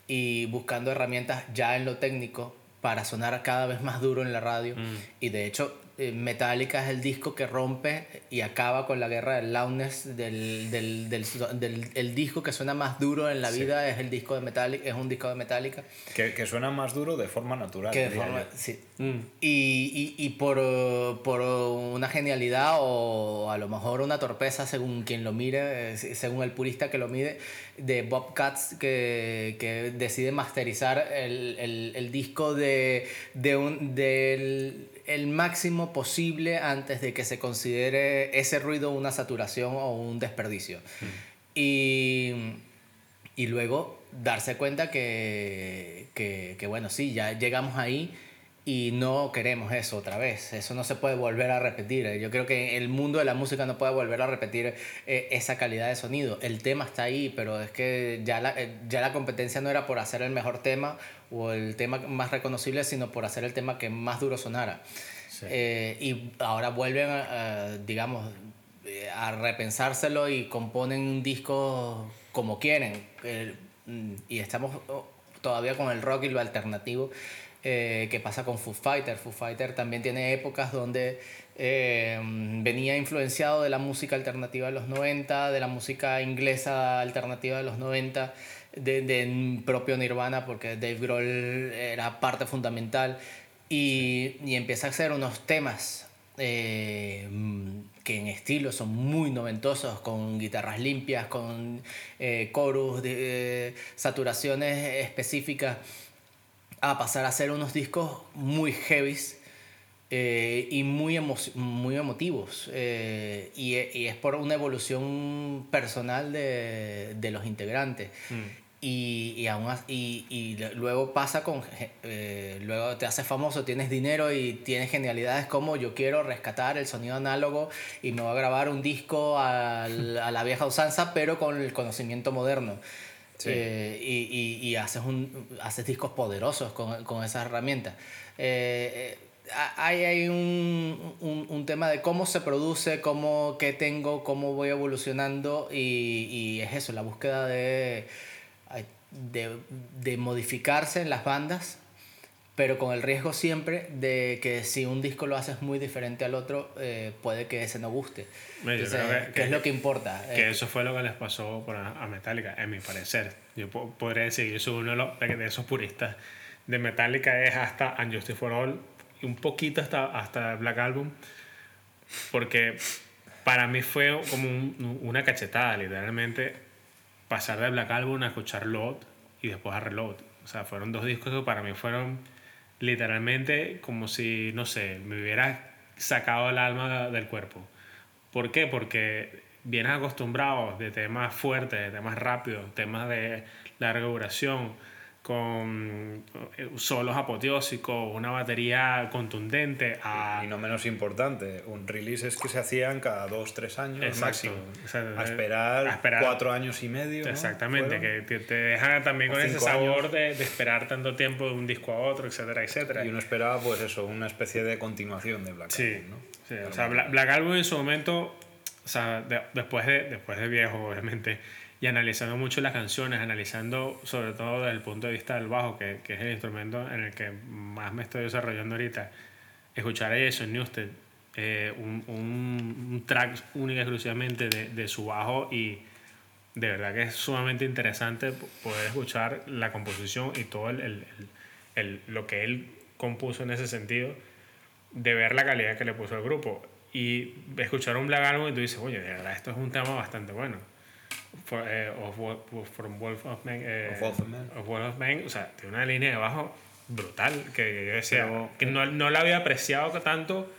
S1: y buscando herramientas ya en lo técnico para sonar cada vez más duro en la radio mm. y de hecho Metallica es el disco que rompe y acaba con la guerra del loudness del, del, del, del el disco que suena más duro en la vida es el disco de Metallica es un disco de Metallica
S3: que, que suena más duro de forma natural
S1: que de forma, sí. Mm. y, y, y por, por una genialidad o a lo mejor una torpeza según quien lo mire según el purista que lo mide de Bob Katz que, que decide masterizar el, el, el disco de, de un, del el máximo posible antes de que se considere ese ruido una saturación o un desperdicio. Mm. Y, y, luego darse cuenta que, que, que, bueno, sí, ya llegamos ahí y no queremos eso otra vez. Eso no se puede volver a repetir. Yo creo que el mundo de la música no puede volver a repetir eh, esa calidad de sonido. El tema está ahí, pero es que ya la, eh, ya la competencia no era por hacer el mejor tema o el tema más reconocible, sino por hacer el tema que más duro sonara. Eh, y ahora vuelven, a, digamos, a repensárselo y componen un disco como quieren. y estamos todavía con el rock y lo alternativo eh, que pasa con Foo Fighter. Foo Fighter también tiene épocas donde eh, venía influenciado de la música alternativa de los 90, de la música inglesa alternativa de los 90, de, de propio Nirvana, porque Dave Grohl era parte fundamental, y, y empieza a hacer unos temas eh, que en estilo son muy noventosos, con guitarras limpias, con eh, chorus, de, saturaciones específicas a pasar a hacer unos discos muy heavies eh, y muy, muy emotivos. Eh, y, y, es por una evolución personal de, de los integrantes. Mm. Y, y, aún, y, y, luego pasa con. Eh, luego te haces famoso, tienes dinero y tienes genialidades como yo quiero rescatar el sonido análogo y me voy a grabar un disco a la vieja usanza, pero con el conocimiento moderno. Eh, y, haces, un, haces discos poderosos con, con esas herramientas. Eh, eh hay, hay un, un, un, tema de cómo se produce, cómo, qué tengo, cómo voy evolucionando y, y es eso, la búsqueda de, de, de modificarse en las bandas pero con el riesgo siempre de que si un disco lo haces muy diferente al otro, eh, puede que ese no guste. Entonces, que, ¿Qué es lo que importa?
S2: Que eh, eso fue lo que les pasó a Metallica, en mi parecer. Yo podría decir, yo soy uno de, los, de esos puristas de Metallica, es hasta Unjustice for All, y un poquito hasta, hasta Black Album, porque para mí fue como un, una cachetada, literalmente, pasar de Black Album a escuchar Load y después a Reload. O sea, fueron dos discos que para mí fueron literalmente como si, no sé, me hubiera sacado el alma del cuerpo. ¿Por qué? Porque vienes acostumbrado de temas fuertes, de temas rápidos, temas de larga duración, con eh, solos apoteósicos, una batería contundente.
S3: A... Y no menos importante, un release es que se hacían cada dos, tres años máximo. a, esperar a, esperar cuatro años y medio.
S2: Exactamente, que te, dejan también con ese sabor de, de, esperar tanto tiempo de un disco a otro, etcétera, etcétera.
S3: Y uno esperaba, pues eso, una especie de continuación de Black
S2: sí,
S3: Album, ¿no?
S2: Sí, o sea, Black, Black Album en su momento, o sea, de, después, de, después de viejo, obviamente y analizando mucho las canciones, analizando sobre todo desde el punto de vista del bajo, que, que es el instrumento en el que más me estoy desarrollando ahorita, escuchar a Jason Newsted, eh, un, un, un, track único exclusivamente de, de, su bajo y de verdad que es sumamente interesante poder escuchar la composición y todo el, el, el, lo que él compuso en ese sentido, de ver la calidad que le puso al grupo y escuchar un Black Album y tú dices, oye, de verdad, esto es un tema bastante bueno. For, eh, of, from Wolf of Man, eh,
S3: of Wolf of Man.
S2: Of Wolf of Man, o sea, tiene una línea de bajo brutal que yo decía, Pero, que no, no la había apreciado tanto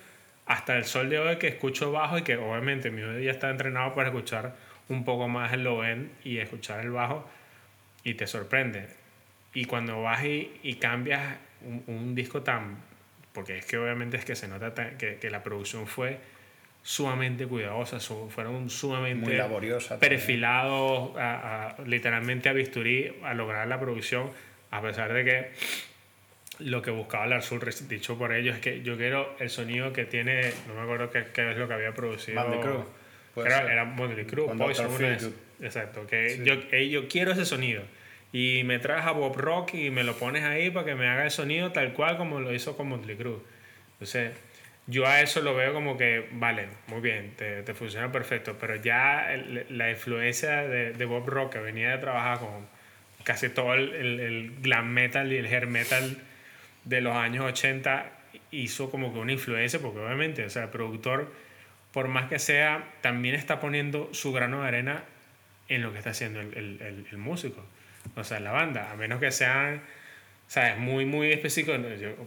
S2: hasta el sol de hoy que escucho bajo y que obviamente mi oído ya está entrenado para escuchar un poco más el low end y escuchar el bajo y te sorprende. Y cuando vas y, y cambias un, un, disco tan... Porque es que obviamente es que se nota tan, que, que, la producción fue sumamente cuidadosa, su, fueron sumamente
S3: Muy laboriosa
S2: perfilados, a, a, literalmente a bisturí a lograr la producción, a pesar de que lo que buscaba Lars Ulrich, dicho por ellos, es que yo quiero el sonido que tiene, no me acuerdo qué, qué es lo que había producido.
S3: Motley Crue.
S2: Era, era Motley Crue, Poison. Exacto, que sí. yo, yo quiero ese sonido. Y me traes a Bob Rock y me lo pones ahí para que me haga el sonido tal cual como lo hizo con Motley Crue. Entonces, yo a eso lo veo como que, vale, muy bien, te, te funciona perfecto, pero ya la influencia de, de, Bob Rock, que venía de trabajar con casi todo el, el, glam metal y el hair metal de los años 80 hizo como que una influencia, porque obviamente, o sea, el productor, por más que sea, también está poniendo su grano de arena en lo que está haciendo el, el, músico, o sea, la banda, a menos que sean, sabes, muy, muy específico,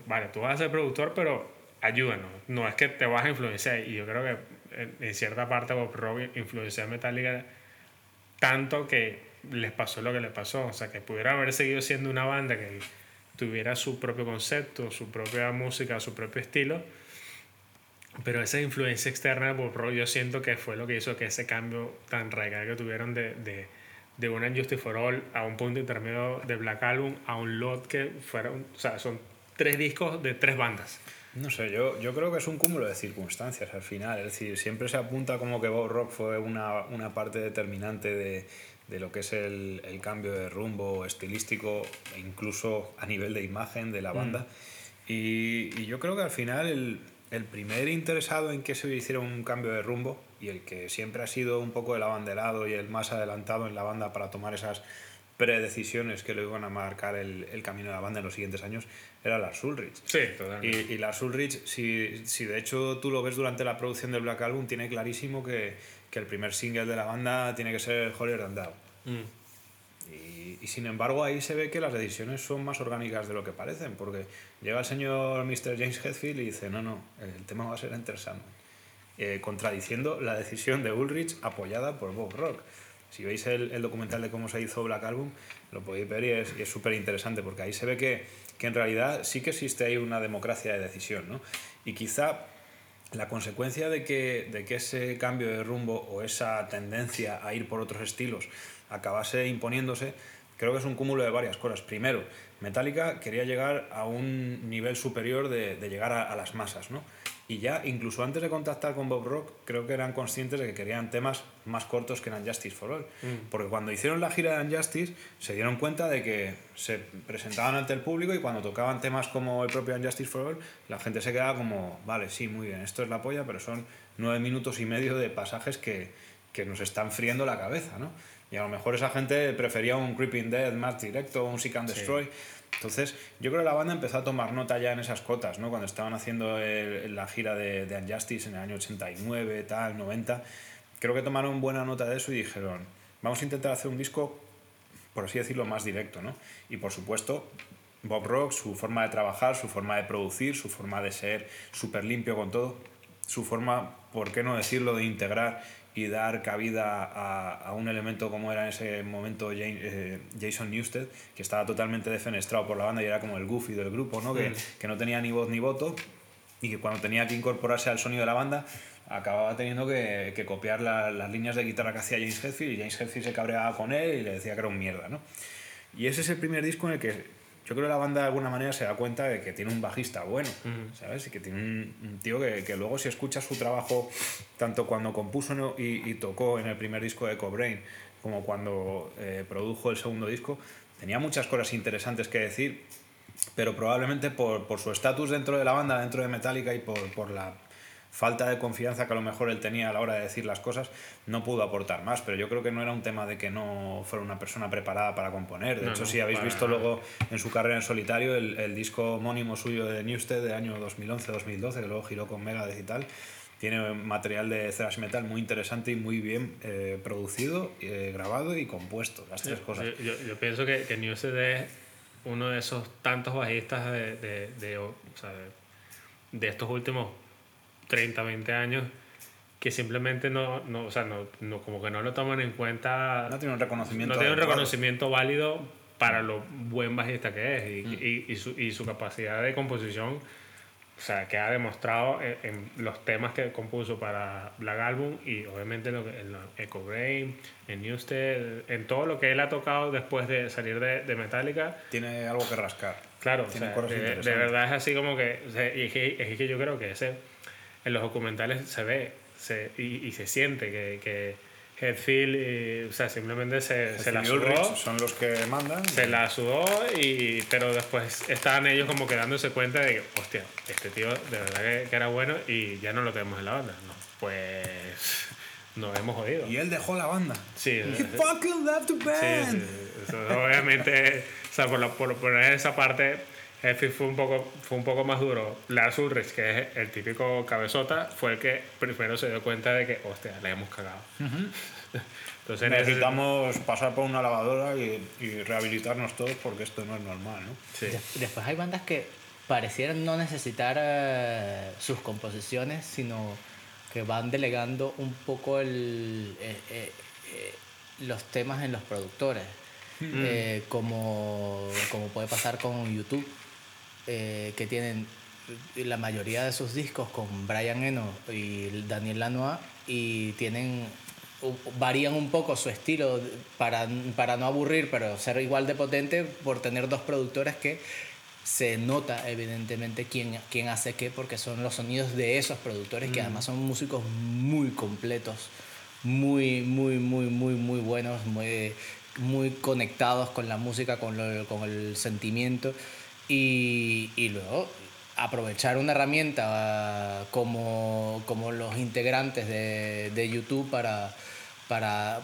S2: vale, tú vas a ser productor, pero ayúdanos, no es que te vas a influenciar, y yo creo que en, en cierta parte Bob Rock influenció a Metallica tanto que les pasó lo que les pasó, o sea, que pudiera haber seguido siendo una banda que tuviera su propio concepto, su propia música, su propio estilo. Pero esa influencia externa de Bob Rock yo siento que fue lo que hizo que ese cambio tan radical que tuvieron de, de, de una Justice for All a un punto intermedio de Black Album a un lot que fueron, o sea, son tres discos de tres bandas.
S3: No sé, yo, yo creo que es un cúmulo de circunstancias al final. Es decir, siempre se apunta como que Bob Rock fue una, una parte determinante de, de lo que es el, el, cambio de rumbo estilístico e incluso a nivel de imagen de la banda. Mm. Y, y, yo creo que al final el, el, primer interesado en que se hiciera un cambio de rumbo y el que siempre ha sido un poco el abanderado y el más adelantado en la banda para tomar esas predecisiones que lo iban a marcar el, el camino de la banda en los siguientes años era Lars Ulrich.
S2: Sí, totalmente.
S3: Y, y Lars Ulrich, si, si de hecho tú lo ves durante la producción del Black Album, tiene clarísimo que, que el primer single de la banda tiene que ser Holier Than Thou. Mm. Y, y, sin embargo ahí se ve que las decisiones son más orgánicas de lo que parecen, porque llega el señor Mr. James Hetfield y dice, no, no, el tema va a ser Enter Sandman, eh, contradiciendo la decisión de Ulrich apoyada por Bob Rock. Si veis el, el, documental de cómo se hizo Black Album, lo podéis ver y es súper interesante, porque ahí se ve que, que en realidad sí que existe ahí una democracia de decisión, ¿no? Y quizá la consecuencia de que, de que ese cambio de rumbo o esa tendencia a ir por otros estilos acabase imponiéndose, creo que es un cúmulo de varias cosas. Primero, Metallica quería llegar a un nivel superior de, de llegar a, a, las masas, ¿no? Y ya, incluso antes de contactar con Bob Rock, creo que eran conscientes de que querían temas más cortos que en Justice for All. Mm. Porque cuando hicieron la gira de Justice, se dieron cuenta de que se presentaban ante el público y cuando tocaban temas como el propio Justice for All, la gente se quedaba como, vale, sí, muy bien, esto es la polla, pero son nueve minutos y medio de pasajes que, que nos están friendo la cabeza, ¿no? Y a lo mejor esa gente prefería un Creeping Dead más directo, un Seek and Destroy. Sí. Entonces, yo creo que la banda empezó a tomar nota ya en esas cotas, ¿no? Cuando estaban haciendo el, la gira de, de Unjustice en el año 89, tal, 90. Creo que tomaron buena nota de eso y dijeron, vamos a intentar hacer un disco, por así decirlo, más directo, ¿no? Y por supuesto, Bob Rock, su forma de trabajar, su forma de producir, su forma de ser súper limpio con todo, su forma, por qué no decirlo, de integrar y dar cabida a, a, un elemento como era en ese momento James, eh, Jason Newsted, que estaba totalmente defenestrado por la banda y era como el goofy del grupo, ¿no? Que, mm. que no tenía ni voz ni voto y que cuando tenía que incorporarse al sonido de la banda acababa teniendo que, que copiar la, las líneas de guitarra que hacía James Hetfield y James Hetfield se cabreaba con él y le decía que era un mierda, ¿no? Y ese es el primer disco en el que yo creo que la banda de alguna manera se da cuenta de que tiene un bajista bueno. ¿sabes? Y que tiene un, un tío que, que, luego si escuchas su trabajo, tanto cuando compuso y, tocó en el primer disco de Cobrain, como cuando eh, produjo el segundo disco, tenía muchas cosas interesantes que decir, pero probablemente por, por su estatus dentro de la banda, dentro de Metallica y por, por la falta de confianza que a lo mejor él tenía a la hora de decir las cosas, no pudo aportar más. Pero yo creo que no era un tema de que no fuera una persona preparada para componer. De
S2: No,
S3: hecho,
S2: no,
S3: si habéis
S2: para
S3: visto luego en su carrera en solitario el, el disco homónimo suyo de Newsted de año 2011-2012, que luego giró con Megadeth y tal, tiene material de thrash metal muy interesante y muy bien eh, producido, eh, grabado y compuesto, las tres cosas.
S2: Yo, yo- yo pienso que, que Newsted es uno de esos tantos bajistas de, de, de, o sea, de- de estos últimos 30, 20 años que simplemente no, no, o sea, no, no, como que no lo toman en cuenta,
S3: No tiene un reconocimiento.
S2: no tiene un reconocimiento válido para lo buen bajista que es y, y, y su, y su capacidad de composición, o sea, que ha demostrado en, en los temas que compuso para Black Album y obviamente en, lo que- en Echo Brain, en Newsted, en todo lo que él ha tocado después de salir de, de Metallica.
S3: Tiene algo que rascar.
S2: Claro, o sea, de, de verdad es así como que, o sea, y es que, es que yo creo que ese, en los documentales se ve se, y, y se siente que, que Hetfield, y, o sea, simplemente se, se la sudó,
S3: son los que mandan.
S2: se la sudó, y, pero después estaban ellos como que dándose cuenta de que, hostia, este tío de verdad que, que era bueno y ya no lo tenemos en la banda. No, pues nos hemos jodido.
S3: Y él dejó la banda.
S2: Sí,
S3: He
S2: sí,
S3: fucking left the
S2: Sí,
S3: band.
S2: sí, eso, obviamente, o sea, por, la- por poner esa parte, Hetfield fue un poco, fue un poco más duro. Lars Ulrich, que es el típico cabezota, fue el que primero se dio cuenta de que, hostia, le hemos cagado. Entonces, en ese-
S3: Necesitamos pasar por una lavadora y, y rehabilitarnos todos porque esto no es normal, ¿no?
S2: sí.
S1: Des- Después hay bandas que parecieran no necesitar eh, sus composiciones, sino que van delegando un poco el, eh, eh, eh, los temas en los productores, Eh, como, como puede pasar con YouTube, eh, que tienen la mayoría de sus discos con Brian Eno y Daniel Lanois y tienen varían un poco su estilo para, para no aburrir, pero ser igual de potente por tener dos productores que se nota evidentemente quién, quién hace qué, porque son los sonidos de esos productores que además son músicos muy completos, muy, muy, muy, muy, muy buenos, muy, muy conectados con la música, con, lo- con el sentimiento y, y luego aprovechar una herramienta como, como los integrantes de, de YouTube para, para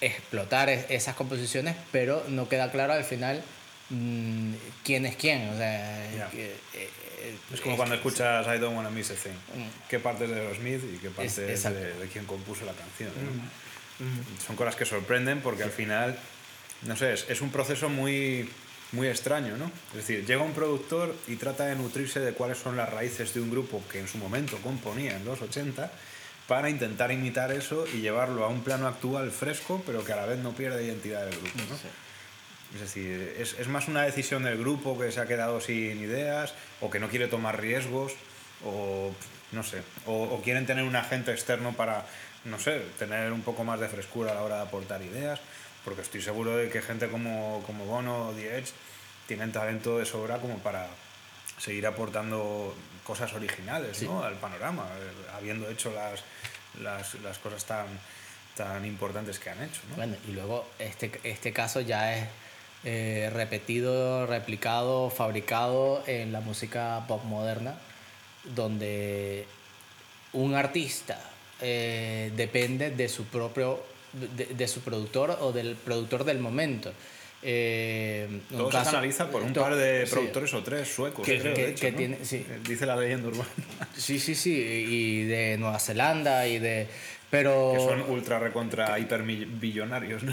S1: explotar es- esas composiciones, pero no queda claro al final mm, quién es quién. O sea, eh, eh,
S3: Es como cuando escuchas I Don't Wanna Miss a Thing.
S1: Mm.
S3: ¿Qué parte es de los Smith y qué parte
S1: Es-
S3: de, de quien compuso la canción? ¿no? Son cosas que sorprenden porque al final, no sé, es, es un proceso muy, muy extraño, ¿no? Es decir, llega un productor y trata de nutrirse de cuáles son las raíces de un grupo que en su momento componía en los 80 para intentar imitar eso y llevarlo a un plano actual fresco, pero que a la vez no pierde identidad del grupo, ¿no? Es decir, es, es más una decisión del grupo que se ha quedado sin ideas o que no quiere tomar riesgos o no sé, o, o quieren tener un agente externo para, no sé, tener un poco más de frescura a la hora de aportar ideas, porque estoy seguro de que gente como, como Bono o The Edge tienen talento de sobra como para seguir aportando cosas originales
S1: Sí.
S3: ¿no? al panorama, eh, habiendo hecho las, las, las cosas tan, tan importantes que han hecho. ¿no?
S1: Bueno, y luego este, este caso ya es eh, repetido, replicado, fabricado en la música pop moderna, donde un artista eh, depende de su propio, de, de su productor o del productor del momento. Eh,
S3: Todo
S1: caso-
S3: se analiza por un
S1: to-
S3: par de
S1: sí.
S3: productores o tres suecos,
S1: Que-
S3: creo,
S1: que-
S3: de hecho,
S1: que
S3: ¿no?
S1: tiene- sí.
S3: Eh, Dice la leyenda urbana.
S1: Sí, sí, sí, y de Nueva Zelanda y de... Pero...
S3: Que son ultra recontra hiper billonarios, ¿no?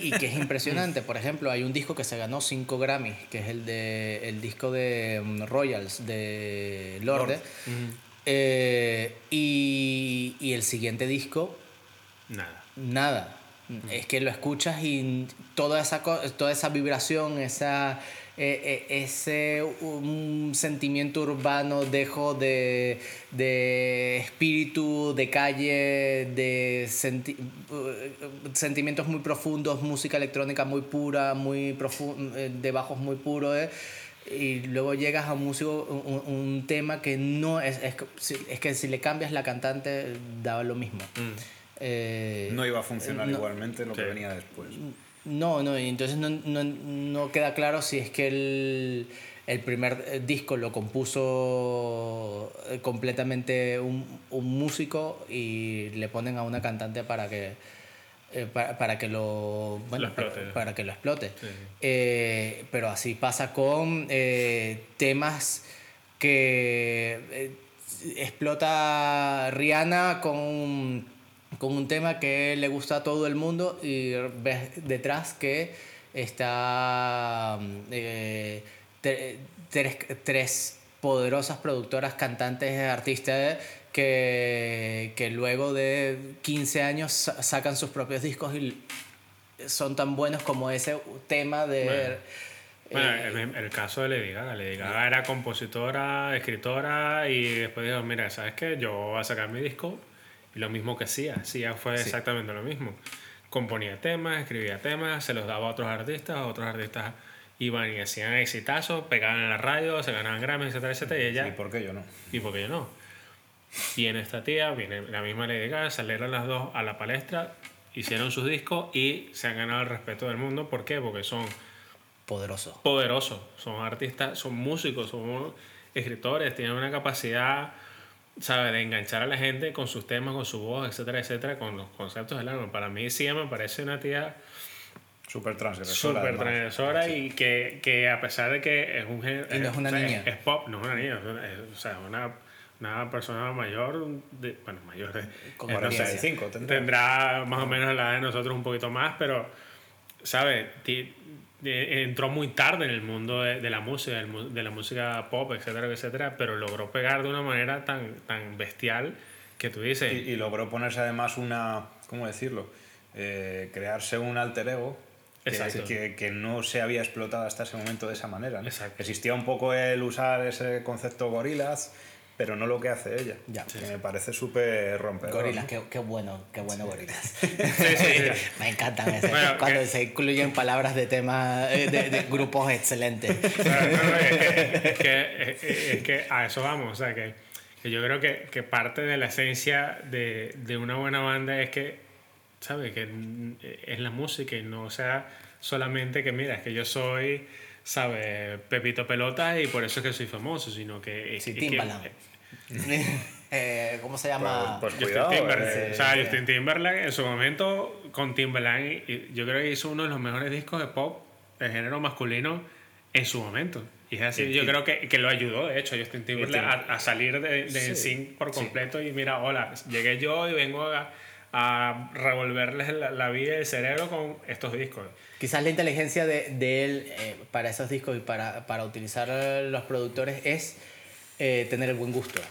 S1: y que es impresionante. Por ejemplo, hay un disco que se ganó 5 Grammys, que es el de el disco de mm, Royals de Lorde. Eh, y, y el siguiente disco,
S2: Nada.
S1: nada. Es que lo escuchas y toda esa, toda esa vibración, esa, eh, eh, ese un sentimiento urbano, dejo de, de espíritu, de calle, de senti- eh, sentimientos muy profundos, música electrónica muy pura, muy de bajos muy puros. eh, y luego llegas a un músico, un, un tema que no es, es, es que si le cambias la cantante, da lo mismo. Eh,
S3: No iba a funcionar
S1: no-
S3: igualmente lo que venía después.
S1: No, no, y entonces no, no, no queda claro si es que el, el primer eh, disco lo compuso eh, completamente un, un músico y le ponen a una cantante para que eh, para, para que lo bueno,
S2: Lo explote.
S1: para, para que lo explote
S2: Sí.
S1: Eh, pero así pasa con eh, temas que eh, explota Rihanna con, con un tema que le gusta a todo el mundo y ves detrás que está eh, tre- tres, tres poderosas productoras, cantantes, artistas que, que luego de 15 años sa- sacan sus propios discos y son tan buenos como ese tema de...
S2: Bueno. Bueno,
S1: eh,
S2: el, el caso de Lady Gaga. Lady Gaga era compositora, escritora y después dijo, mira, ¿sabes qué? Yo voy a sacar mi disco y lo mismo que Sia. Sia fue
S1: Sí.
S2: exactamente lo mismo. Componía temas, escribía temas, se los daba a otros artistas, otros artistas iban y hacían exitazos, pegaban en la radio, se ganaban Grammy, etcétera, etcétera, y ella...
S3: ¿Y por qué yo no?
S2: ¿Y por qué yo no? Viene esta tía, viene la misma Lady Gaga, salieron las dos a la palestra, hicieron sus discos y se han ganado el respeto del mundo. ¿Por qué? Porque son
S1: poderoso.
S2: poderosos, son artistas, son músicos, son escritores, tienen una capacidad, ¿sabe?, de enganchar a la gente con sus temas, con su voz, etcétera, etcétera, con los conceptos del álbum. Para mí, sí me parece una tía
S3: Súper transgresora.
S2: súper
S3: además.
S2: transgresora y que, que a pesar de que es un género...
S1: Y no es una
S2: o sea,
S1: niña.
S2: Es, pop, no es una niña, es o sea, una, una persona mayor, de, bueno, mayor de...
S1: Con
S2: eh, no sé,
S3: 45 tendrá.
S2: tendrá más o menos la edad de nosotros un poquito más, pero, ¿sabes? Entró muy tarde en el mundo de, de la música, de la música pop, etcétera, etcétera, pero logró pegar de una manera tan, tan bestial que tú dices...
S3: Y, y logró ponerse además una, ¿cómo decirlo? Eh, crearse un alter ego que, que, que no se había explotado hasta ese momento de esa manera. ¿no?
S2: Exacto.
S3: Existía un poco el usar ese concepto gorilas, pero no lo que hace ella.
S1: Ya.
S3: Que me parece súper rompedor.
S1: Gorilas,
S3: ¿no?
S1: qué, qué bueno, qué bueno gorilas.
S2: sí, sí.
S1: Me encantan ese-
S2: Bueno,
S1: cuando
S2: que-
S1: se incluyen palabras de temas eh, de, de grupos excelentes.
S2: Claro, no, no, es, que, es, que, es- es que a eso vamos, o sea, que, que yo creo que, que parte de la esencia de, de una buena banda es que, ¿sabes? Que es la música y no sea solamente que, mira, es que yo soy, ¿sabes? Pepito Pelota y por eso es que soy famoso, sino que...
S1: Sí, Timbaland. Eh, ¿Cómo se llama?
S3: Pues, pues
S2: Justin
S3: cuidado.
S2: Timberlake.
S3: eh,
S2: o sea,
S1: sí.
S2: Justin Timberlake en su momento con Timberlake, yo creo que hizo uno de los mejores discos de pop de género masculino en su momento. Y es así,
S3: Y-
S2: yo
S3: y-
S2: creo que, que lo ayudó, de hecho, Justin Timberlake a, a salir de, de
S3: Sí,
S2: sync por
S3: sí.
S2: completo y mira, hola, llegué yo y vengo a, a revolverles la, la vida y el cerebro con estos discos.
S1: Quizás la inteligencia de, de él eh, para esos discos y para, para utilizar los productores es eh, tener el buen gusto.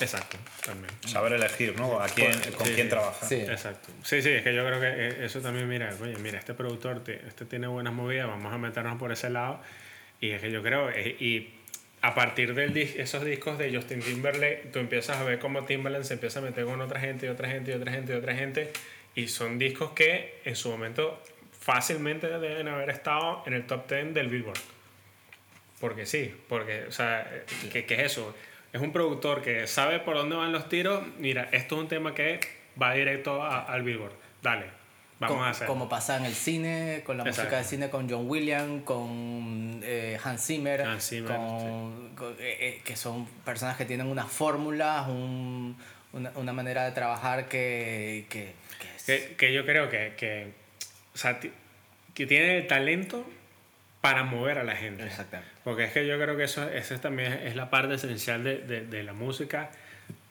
S2: Exacto, también.
S3: Saber elegir, ¿no? A quién, con
S2: Sí,
S3: quién
S2: sí.
S3: trabajar.
S1: Sí.
S2: Exacto. Sí, sí, es que yo creo que eh, eso también, mira, oye, mira, este productor te- este tiene buenas movidas, vamos a meternos por ese lado. Y es que yo creo, eh, y a partir de esos discos de Justin Timberlake, tú empiezas a ver cómo Timberlake se empieza a meter con otra gente y otra gente y otra gente y otra gente. Y son discos que en su momento fácilmente deben haber estado en el top 10 del Billboard. Porque sí, porque, o sea, ¿qué, qué es eso? Es un productor que sabe por dónde van los tiros. Mira, esto es un tema que va directo a- al Billboard. Dale, vamos
S1: como,
S2: a hacer.
S1: como pasa en el cine, con la música
S2: Exacto.
S1: de cine, con John Williams, con eh, Hans Zimmer,
S2: Hans Zimmer,
S1: con- con- eh, eh, que son personas que tienen unas fórmulas, un- una, una manera de trabajar que, que, que es-
S2: Que, que yo creo que, que, o sea, que tiene el talento para mover a la gente.
S1: Exactamente.
S2: Porque es que yo creo que eso, eso también es la parte esencial de, de, de la música,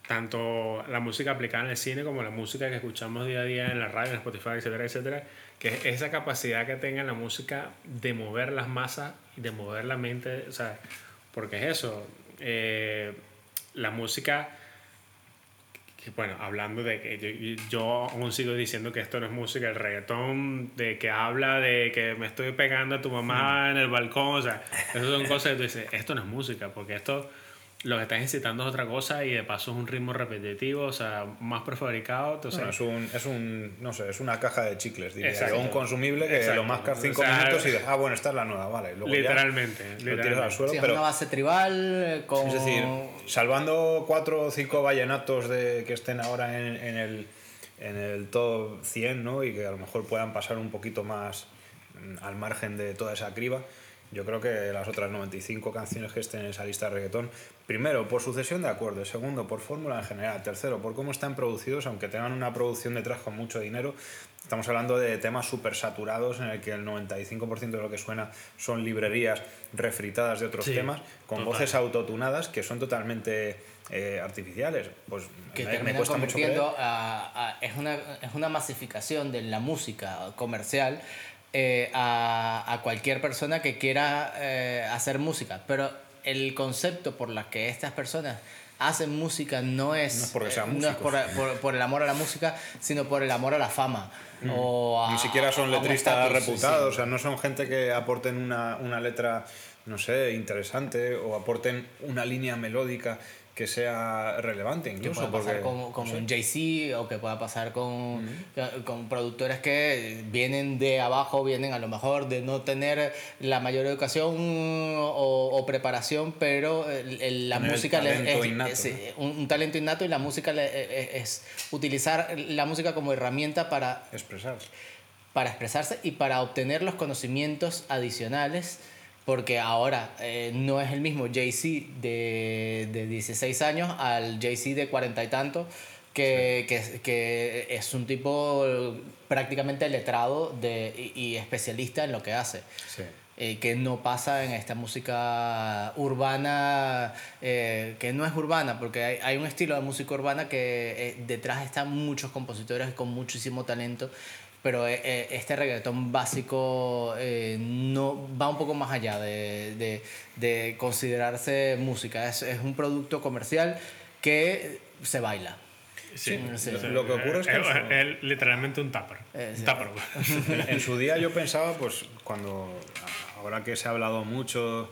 S2: tanto la música aplicada en el cine como la música que escuchamos día a día en la radio, en Spotify, etcétera, etcétera, que es esa capacidad que tenga la música de mover las masas y de mover la mente, o sea, porque es eso, eh, la música que, bueno, hablando de que yo, yo aún sigo diciendo que esto no es música, el reggaetón de que habla de que me estoy pegando a tu mamá en el balcón, o sea, esas son cosas que tú dices, esto no es música, porque esto lo que estás incitando es otra cosa y de paso es un ritmo repetitivo, o sea, más prefabricado, entonces...
S3: Bueno, es, un, es un, no sé, es una caja de chicles, diría
S2: Exacto.
S3: un consumible que
S2: Exacto.
S3: lo mascas cinco
S2: O sea,
S3: minutos y dices, ah, bueno, esta es la nueva, vale. Luego ya
S2: literalmente,
S3: lo tiras al
S2: literalmente.
S3: suelo,
S1: Sí, es una base tribal eh, con...
S3: es decir, salvando cuatro o cinco vallenatos de, que estén ahora en, en el, en el top 100, ¿no? Y que a lo mejor puedan pasar un poquito más mm, al margen de toda esa criba. Yo creo que las otras 95 canciones que estén en esa lista de reggaetón, primero por sucesión de acordes, segundo por fórmula en general, tercero por cómo están producidos, aunque tengan una producción detrás con mucho dinero, estamos hablando de temas súper saturados en el que el 95% de lo que suena son librerías refritadas de otros
S2: Sí,
S3: temas, con
S2: total.
S3: voces autotunadas que son totalmente eh, artificiales. Pues
S1: que
S3: me- cuesta mucho
S1: a- es, una, es una masificación de la música comercial eh, a, a cualquier persona que quiera eh, hacer música. Pero el concepto por la que estas personas hacen música no es,
S3: No es porque sean
S1: eh, no es por,
S3: músicos.
S1: por- por el amor a la música, sino por el amor a la fama. O a-
S3: Ni siquiera son letristas reputados, o sea, no son gente que aporten una, una letra, no sé, interesante o aporten una línea melódica que sea relevante
S1: que
S3: incluso.
S1: pueda pasar
S3: porque,
S1: con, con un Jay-Z o que pueda pasar con, con productores que vienen de abajo, vienen a lo mejor de no tener la mayor educación o, o preparación, pero el- el- la
S3: Tener el
S1: música
S3: talento
S1: es,
S3: innato,
S1: es, un, un talento innato y la música le- es, es utilizar la música como herramienta para
S3: expresarse.
S1: para expresarse y para obtener los conocimientos adicionales, porque ahora eh, no es el mismo Jay-Z de, de 16 años al Jay-Z de 40 y tanto, que, que, que es un tipo prácticamente letrado de, y, y especialista en lo que hace.
S3: Sí.
S1: eh, que no pasa en esta música urbana, eh, que no es urbana, porque hay, hay un estilo de música urbana que eh, detrás están muchos compositores con muchísimo talento, pero eh, eh, este reggaetón básico eh, no va un poco más allá de, de, de considerarse música, es, es un producto comercial que se baila.
S2: Sí,
S3: lo que ocurre es que
S2: es, literalmente un tupper.
S1: Eh, sí.
S2: Un tupper.
S3: En, en su día yo pensaba, pues cuando, ahora que se ha hablado mucho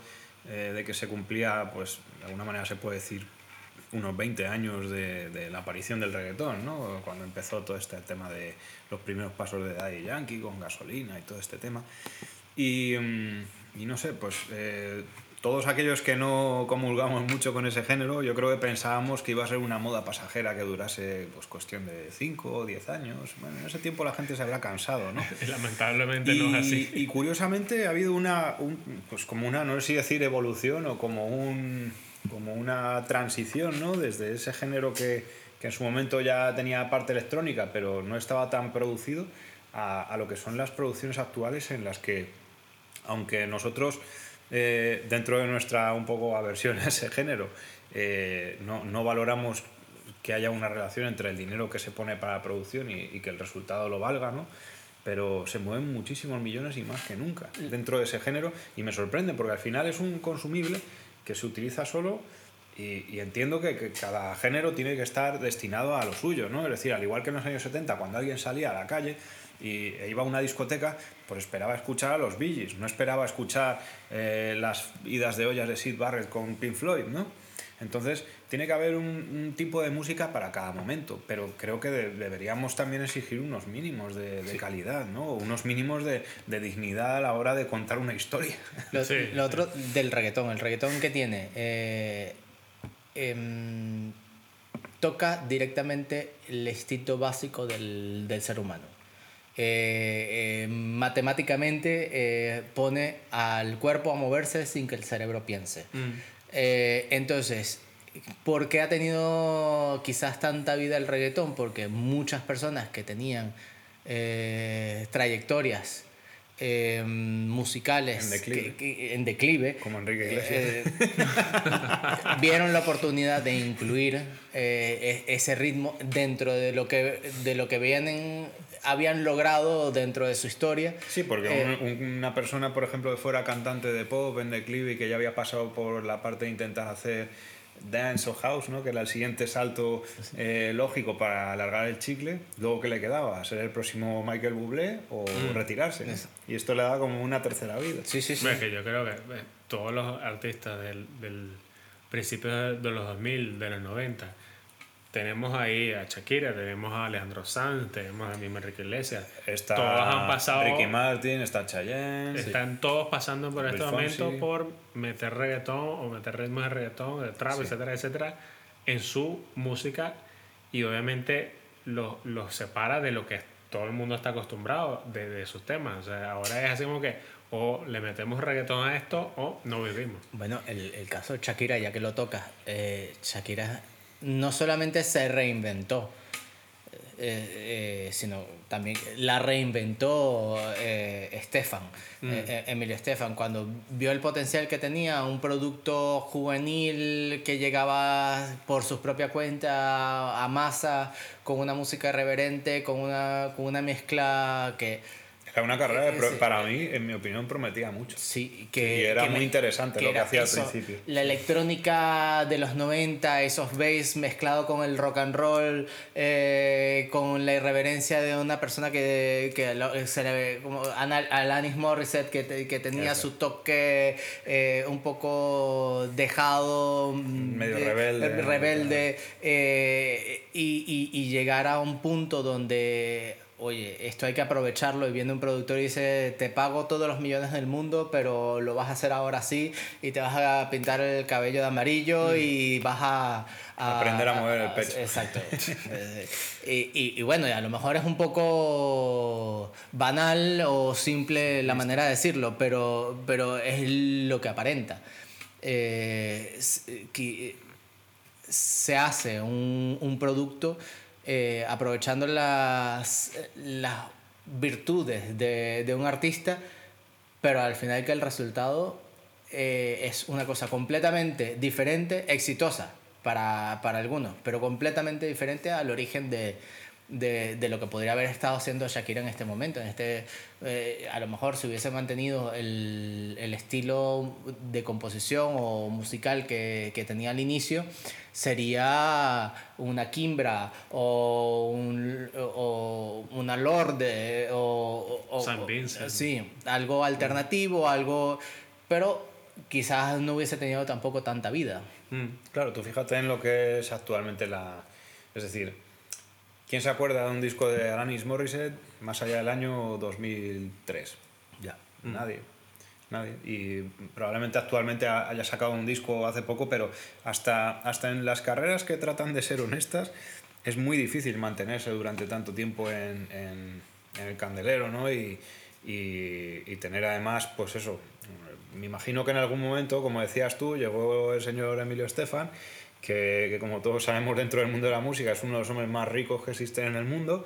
S3: eh, de que se cumplía, pues de alguna manera se puede decir, unos 20 años de, de la aparición del reggaetón, ¿no? Cuando empezó todo este tema de los primeros pasos de Daddy Yankee con gasolina y todo este tema. Y, mm, y no sé, pues eh, todos aquellos que no comulgamos mucho con ese género, yo creo que pensábamos que iba a ser una moda pasajera que durase pues cuestión de 5 o 10 años. Bueno, en ese tiempo la gente se habrá cansado, ¿no?
S2: Lamentablemente
S3: Y,
S2: no es así.
S3: y curiosamente ha habido una, un- pues como una, no sé si decir evolución o como, un, como una transición, ¿no? Desde ese género que, que en su momento ya tenía parte electrónica, pero no estaba tan producido, a, a lo que son las producciones actuales en las que, aunque nosotros, eh, dentro de nuestra un poco aversión a ese género, eh, no, no valoramos que haya una relación entre el dinero que se pone para la producción y, y que el resultado lo valga, ¿no? Pero se mueven muchísimos millones y más que nunca dentro de ese género y me sorprende porque al final es un consumible que se utiliza solo y, entiendo que, cada género tiene que estar destinado a lo suyo, ¿no? Es decir, al igual que en los años 70, cuando alguien salía a la calle y e iba a una discoteca, pues esperaba escuchar a los Gees, no esperaba escuchar eh, las idas de ollas de Sid Barrett con Pink Floyd, ¿no? Entonces, tiene que haber un, un tipo de música para cada momento, pero creo que de- deberíamos también exigir unos mínimos de, de calidad, ¿no? Unos mínimos de, de dignidad a la hora de contar una historia.
S1: Lo,
S2: Sí,
S1: lo otro del reggaetón, el reggaetón que tiene, eh, em, toca directamente el instinto básico del, del ser humano. Eh, eh, matemáticamente eh, pone al cuerpo a moverse sin que el cerebro piense.
S2: Mm.
S1: Eh, entonces, ¿por qué ha tenido quizás tanta vida el reggaetón? Porque muchas personas que tenían eh, trayectorias eh, musicales
S3: En declive.
S1: que- que- en declive,
S3: Como Enrique Iglesias.
S1: eh, vieron la oportunidad de incluir eh, e- ese ritmo dentro de lo que, de lo que vienen, habían logrado dentro de su historia.
S3: Sí, porque
S1: Eh,
S3: un- una persona, por ejemplo, que fuera cantante de pop en declive y que ya había pasado por la parte de intentar hacer dance o house, ¿no? que era el siguiente salto eh, lógico para alargar el chicle, luego que le quedaba? ¿Ser el próximo Michael Bublé o retirarse? Y esto le da como una tercera vida.
S1: Sí, sí, sí.
S2: Es que yo creo que eh, todos los artistas del, del principio de, de los 2000, de los 90, tenemos ahí a Shakira, tenemos a Alejandro Sanz, tenemos a mismo Enrique Iglesias.
S3: Está
S2: todos han pasado,
S3: Ricky Martin, está Chayanne.
S2: están todos pasando por
S3: Luis
S2: este
S3: Fonsi.
S2: momento por meter reggaetón o meter ritmos de reggaetón, de trap,
S3: Sí.
S2: etcétera, etcétera, en su música y obviamente los los separa de lo que todo el mundo está acostumbrado de, de sus temas. O sea, ahora es así como que o le metemos reggaetón a esto o no vivimos.
S1: Bueno, el, el caso de Shakira, ya que lo tocas, eh, Shakira no solamente se reinventó, eh, eh, sino también la reinventó eh, Estefan, eh, Emilio Estefan, cuando vio el potencial que tenía, un producto juvenil que llegaba por sus propias cuentas a masa, con una música irreverente, con una, con una mezcla que
S3: Era una carrera que pro-
S1: Sí.
S3: para mí, en mi opinión, prometía mucho.
S1: Sí, que,
S3: Y era
S1: que
S3: muy
S1: me-
S3: interesante lo que hacía al principio.
S1: La electrónica de los 90, esos bass mezclado con el rock and roll, eh, con la irreverencia de una persona que, que se le ve como Alanis Morissette, que, que tenía
S3: Eso.
S1: su toque eh, un poco dejado, mm,
S3: Medio rebelde,
S1: rebelde eh, y, y, y llegar a un punto donde oye, esto hay que aprovecharlo y viene un productor y dice, te pago todos los millones del mundo, pero lo vas a hacer ahora sí y te vas a pintar el cabello de amarillo y vas a...
S3: Aprender a mover el pecho.
S1: Exacto. Y, y, y bueno, a lo mejor es un poco banal o simple la manera de decirlo, pero, pero es lo que aparenta. Eh, que- se hace un, un producto eh, aprovechando las, las virtudes de, de un artista, pero al final que el resultado eh, es una cosa completamente diferente, exitosa para, para algunos, pero completamente diferente al origen de, de, lo que podría haber estado haciendo Shakira en este momento. En este, eh, a lo mejor si hubiese mantenido el, el estilo de composición o musical que, que tenía al inicio, sería una Kimbra o, un, o una Lorde o, o- o-
S2: San Vincent.
S1: Sí, algo alternativo, algo... Pero quizás no hubiese tenido tampoco tanta vida.
S3: Mm, Claro, tú fíjate en lo que es actualmente la... Es decir, ¿quién se acuerda de un disco de Alanis Morissette más allá del año 2003?
S1: Ya.
S3: Nadie. Nadie. Y probablemente actualmente ha- haya sacado un disco hace poco, pero hasta, hasta en las carreras que tratan de ser honestas es muy difícil mantenerse durante tanto tiempo en, en- el candelero, ¿no? Y, y- y tener además, pues eso, me imagino que en algún momento, como decías tú, llegó el señor Emilio Estefan, que, que como todos sabemos dentro del mundo de la música es uno de los hombres más ricos que existen en el mundo,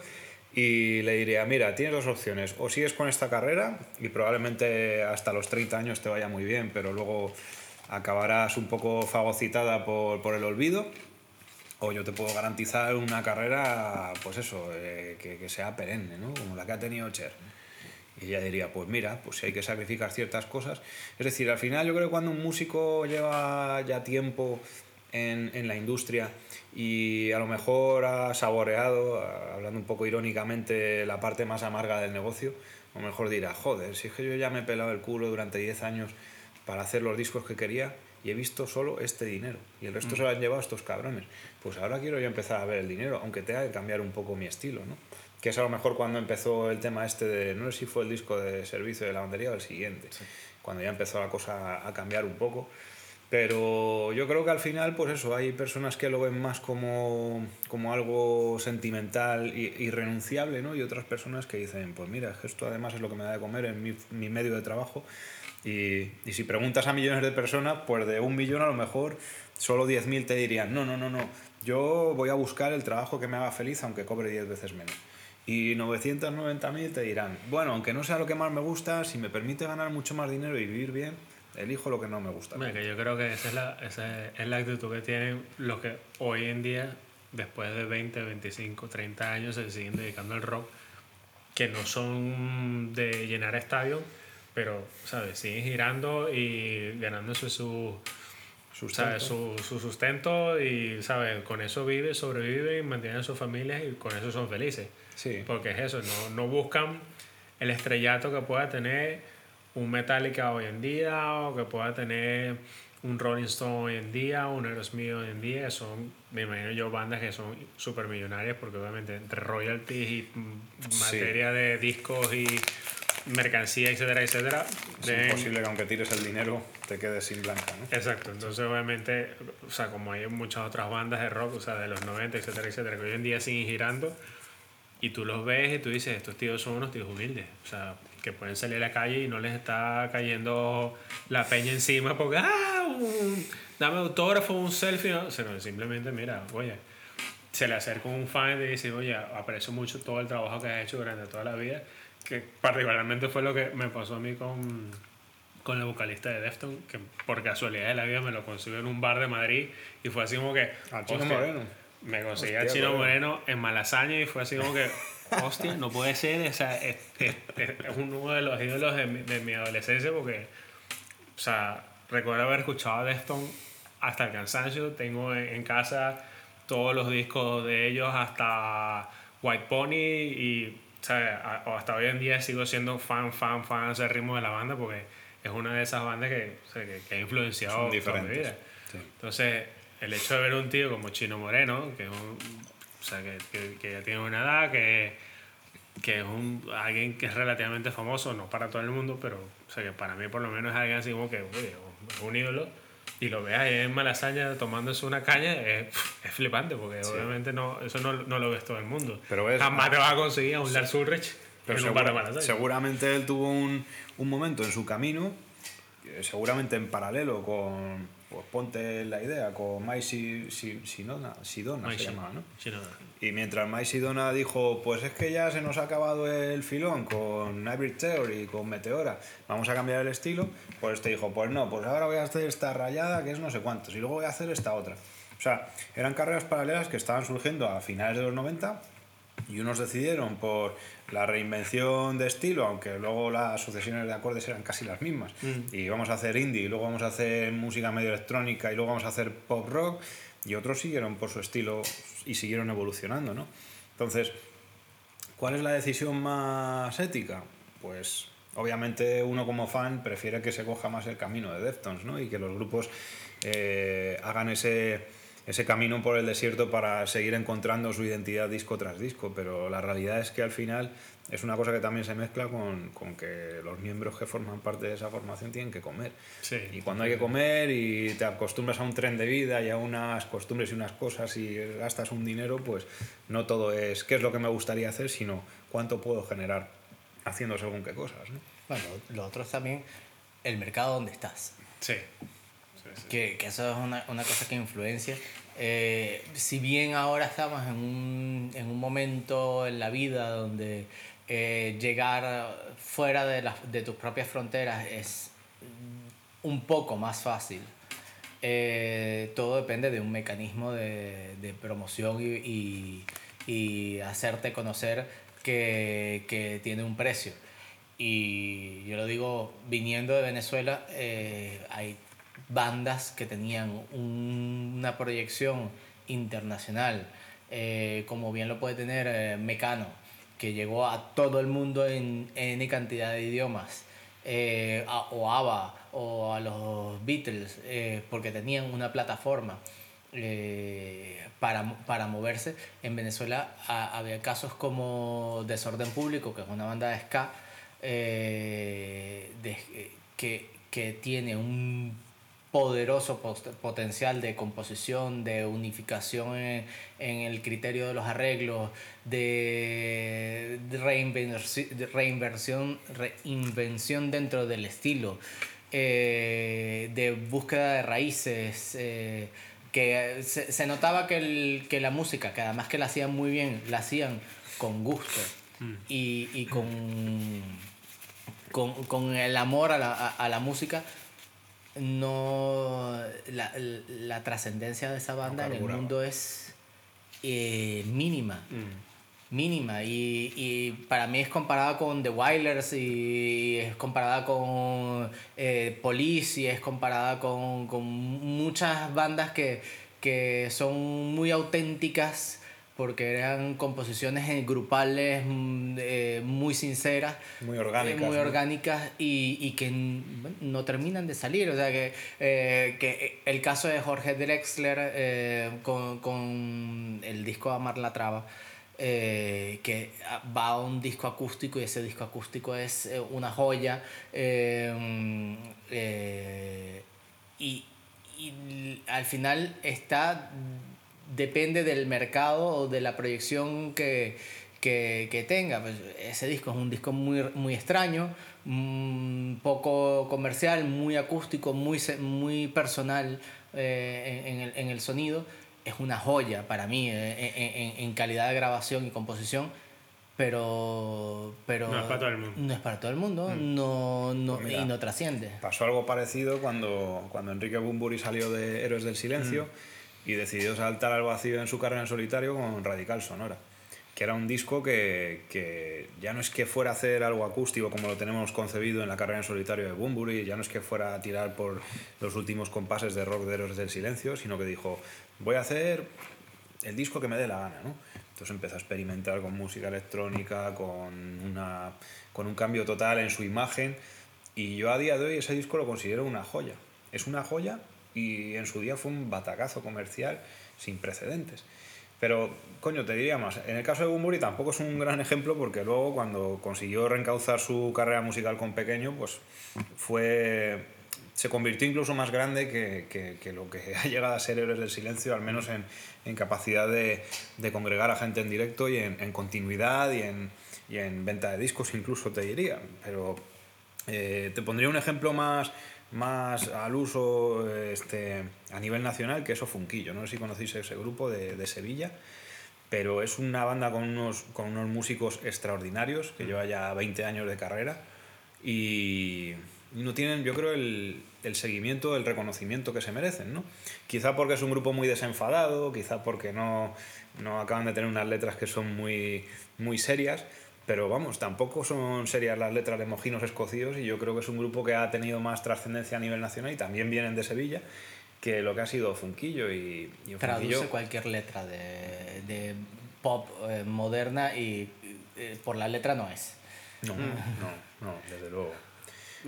S3: y le diría, mira, tienes dos opciones, o sigues con esta carrera y probablemente hasta los 30 años te vaya muy bien, pero luego acabarás un poco fagocitada por, por el olvido, o yo te puedo garantizar una carrera, pues eso, eh, que, sea perenne, ¿no? Como la que ha tenido Cher. Y ella diría, pues mira, pues si hay que sacrificar ciertas cosas. Es decir, al final yo creo que cuando un músico lleva ya tiempo en, en la industria y a lo mejor ha saboreado, hablando un poco irónicamente, la parte más amarga del negocio, a lo mejor dirá, joder, si es que yo ya me he pelado el culo durante 10 años para hacer los discos que quería y he visto solo este dinero y el resto se lo han llevado estos cabrones. Pues ahora quiero yo empezar a ver el dinero, aunque tenga que cambiar un poco mi estilo, ¿no? Que es a lo mejor cuando empezó el tema este de, no sé si fue el disco de servicio de lavandería o el siguiente, cuando ya empezó la cosa a cambiar un poco. Pero yo creo que al final, pues eso, hay personas que lo ven más como, como algo sentimental y irrenunciable, ¿no? Y otras personas que dicen, pues mira, esto además es lo que me da de comer en mi, mi medio de trabajo. Y, y si preguntas a millones de personas, pues de un millón a lo mejor solo 10.000 te dirían, no, no, no, no, yo voy a buscar el trabajo que me haga feliz aunque cobre 10 veces menos. Y 990.000 te dirán, bueno, aunque no sea lo que más me gusta, si me permite ganar mucho más dinero y vivir bien, elijo lo que no me gusta.
S2: Hombre, que yo creo que esa es la, esa es la actitud que tienen los que hoy en día, después de 20, 25, 30 años, se siguen dedicando al rock, que no son de llenar estadios, pero, ¿sabes? Siguen girando y ganándose su, ¿sabes? su, su sustento y, ¿sabes? Con eso viven, sobreviven, mantienen a sus familias y con eso son felices.
S3: Sí.
S2: Porque es eso, no, no buscan el estrellato que pueda tener un Metallica hoy en día o que pueda tener un Rolling Stone hoy en día, un Aerosmith hoy en día, son, me imagino yo, bandas que son súper millonarias porque obviamente entre royalties y
S3: Sí.
S2: materia de discos y mercancía, etcétera, etcétera.
S3: Es imposible que aunque tires el dinero te quedes sin blanca, ¿no?
S2: Exacto, entonces obviamente, o sea, como hay muchas otras bandas de rock, o sea, de los 90, etcétera, etcétera, que hoy en día siguen girando y tú los ves y tú dices, estos tíos son unos tíos humildes, o sea, que pueden salir a la calle y no les está cayendo la peña encima porque, ah, un- dame autógrafo, un selfie, no, o sea, no, simplemente, mira, oye, se le acerca un fan y le dice, oye, aprecio mucho todo el trabajo que has hecho durante toda la vida, que particularmente fue lo que me pasó a mí con, con el vocalista de Defton, que por casualidad de la vida me lo consiguió en un bar de Madrid y fue así como que...
S3: Chino Moreno.
S2: Me conseguí
S3: Hostia,
S2: al Chino
S3: colega.
S2: Moreno en Malasaña y fue así como que, hostia, no puede ser, o sea, es, es- es- uno de los ídolos de mi, de mi adolescencia porque, o sea, recuerdo haber escuchado a Defton hasta el cansancio, tengo en, en casa todos los discos de ellos hasta White Pony y, o hasta hoy en día sigo siendo fan, fan, fan del ritmo de la banda porque es una de esas bandas que, o sea, que, que ha influenciado toda mi vida.
S3: Sí.
S2: Entonces, el hecho de ver un tío como Chino Moreno, que, es un- o sea, que, que- que ya tiene una edad, que, que es un, alguien que es relativamente famoso, no para todo el mundo, pero o sea, que para mí por lo menos es alguien así como que, oye, es un ídolo, y lo veas ahí en Malasaña tomándose una caña, es, es flipante, porque obviamente no, eso no, no lo ves todo el mundo.
S3: Pero ves-
S2: Jamás te vas a conseguir a un Lars Ulrich
S3: Pero
S2: en un
S3: segura-
S2: Malasaña.
S3: seguramente él tuvo un, un momento en su camino, eh, seguramente en paralelo con, pues ponte la idea, con Mike Si- Si- Sidona, se
S2: sí.
S3: llamaba, ¿no? Y mientras Mike Sidona dijo, pues es que ya se nos ha acabado el filón con Hybrid Theory, con Meteora, vamos a cambiar el estilo, pues te dijo, pues no, pues ahora voy a hacer esta rayada que es no sé cuántos, y luego voy a hacer esta otra. O sea, eran carreras paralelas que estaban surgiendo a finales de los 90 y unos decidieron por la reinvención de estilo, aunque luego las sucesiones de acordes eran casi las mismas. Y vamos a hacer indie, y luego vamos a hacer música medio electrónica, y luego vamos a hacer pop rock, y otros siguieron por su estilo y siguieron evolucionando, ¿no? Entonces, ¿cuál es la decisión más ética? Pues obviamente uno como fan prefiere que se coja más el camino de Deftones, ¿no? Y que los grupos eh, hagan ese, ese camino por el desierto para seguir encontrando su identidad disco tras disco, pero la realidad es que al final es una cosa que también se mezcla con, con que los miembros que forman parte de esa formación tienen que comer.
S2: Sí.
S3: Y cuando hay que comer y te acostumbras a un tren de vida y a unas costumbres y unas cosas y gastas un dinero, pues no todo es qué es lo que me gustaría hacer, sino cuánto puedo generar haciendo según qué cosas. ¿no?
S1: Bueno, lo otro es también el mercado donde estás.
S2: Sí.
S1: Que, que eso es una, una cosa que influencia. Eh, si bien ahora estamos en un, en un momento en la vida donde eh, llegar fuera de, las, de tus propias fronteras es un poco más fácil, eh, todo depende de un mecanismo de, de promoción y, y, y hacerte conocer que, que tiene un precio. Y yo lo digo, viniendo de Venezuela, hay bandas que tenían un- una proyección internacional, eh, como bien lo puede tener eh, Mecano, que llegó a todo el mundo en N cantidad de idiomas, eh, o ABBA, o a los Beatles, porque tenían una plataforma para, para moverse. En Venezuela ha- había casos como Desorden Público, que es una banda de ska, que, que tiene un poderoso potencial de composición, de unificación en, el criterio de los arreglos, de, de reinvenci- de reinversión, reinvención dentro del estilo, eh, de búsqueda de raíces, eh, que se, notaba que, el, que la música, que además que la hacían muy bien, la hacían con gusto y, y con, con, con el amor a la, a la música, no la, la trascendencia de esa banda en el mundo es eh, mínima. Mínima. Y, y para mí es comparada con The Wailers y es comparada con eh, Police y es comparada con, con muchas bandas que, que son muy auténticas porque eran composiciones grupales mm, eh, muy sinceras
S3: Muy orgánicas,
S1: eh, muy
S3: ¿no?
S1: orgánicas y, y que bueno, no terminan de salir o sea que, eh, que el caso de Jorge Drexler con, con el disco Amar la Traba eh, que va a un disco acústico y ese disco acústico es eh, una joya. eh, y, y al final está depende del mercado o de la proyección que, que, que tenga. Pues ese disco es un disco muy, muy extraño, mm, poco comercial, muy acústico, muy, muy personal eh, en, en el, en el sonido. Es una joya para mí eh, en, en- calidad de grabación y composición. Pero, pero
S2: No es para todo el mundo.
S1: no es para todo el mundo no, no,
S3: Mira.
S1: y no trasciende.
S3: Pasó algo parecido cuando, cuando Enrique Bumburi salió de Héroes del Silencio y decidió saltar al vacío en su carrera en solitario con Radical Sonora, que era un disco que, que ya no es que fuera a hacer algo acústico como lo tenemos concebido en la carrera en solitario de Bumburi, ya no es que fuera a tirar por los últimos compases de rock de Héroes del Silencio, sino que dijo, voy a hacer el disco que me dé la gana, ¿no? Entonces empezó a experimentar con música electrónica, con, una, con un cambio total en su imagen y yo a día de hoy ese disco lo considero una joya. Es una joya y en su día fue un batacazo comercial sin precedentes. Pero, coño, te diría más, en el caso de Bumburi tampoco es un gran ejemplo porque luego cuando consiguió reencauzar su carrera musical con Pequeño, pues fue se convirtió incluso más grande que, que- lo que ha llegado a ser Héroes del Silencio, al menos en, en capacidad de, de congregar a gente en directo y en, en continuidad y en, y en venta de discos incluso te diría. Pero eh, te pondría un ejemplo más, más al uso este, a nivel nacional, que eso Funquillo. No sé si conocéis ese grupo de, de Sevilla, pero es una banda con unos, con unos músicos extraordinarios, que lleva ya 20 años de carrera y y no tienen, yo creo, el, el seguimiento, el reconocimiento que se merecen, ¿no? Quizá porque es un grupo muy desenfadado, quizá porque no, no acaban de tener unas letras que son muy, muy serias, pero vamos, tampoco son serias las letras de Mojinos Escocidos y yo creo que es un grupo que ha tenido más trascendencia a nivel nacional y también vienen de Sevilla que lo que ha sido Funquillo y, y
S1: Traduce
S3: Funquillo-
S1: cualquier letra de, de pop eh, moderna y eh, por la letra no es.
S3: No, no, no, desde luego.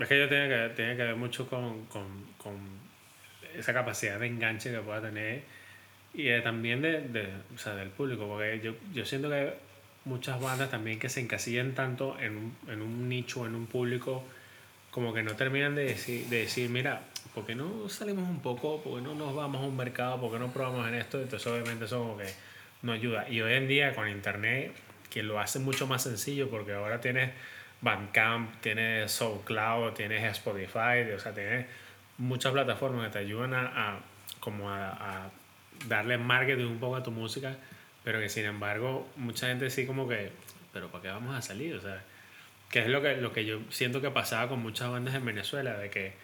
S2: Es que yo tiene que, tiene que ver mucho con, con, con esa capacidad de enganche que pueda tener y de- también de, de- o sea, del público, porque yo, yo siento que muchas bandas también que se encasillan tanto en un, en un nicho, en un público, como que no terminan de decir, de decir, mira, ¿por qué no salimos un poco? ¿Por qué no nos vamos a un mercado? ¿Por qué no probamos en esto? Entonces obviamente eso como que no ayuda. Y hoy en día con internet, que lo hace mucho más sencillo, porque ahora tienes Bandcamp, tienes SoundCloud, tienes Spotify, o sea, tienes muchas plataformas que te ayudan a, como a darle marketing un poco a tu música, pero que sin embargo mucha gente sí como que, pero ¿para qué vamos a salir? O sea, que es lo que, lo que yo siento que pasaba con muchas bandas en Venezuela, de que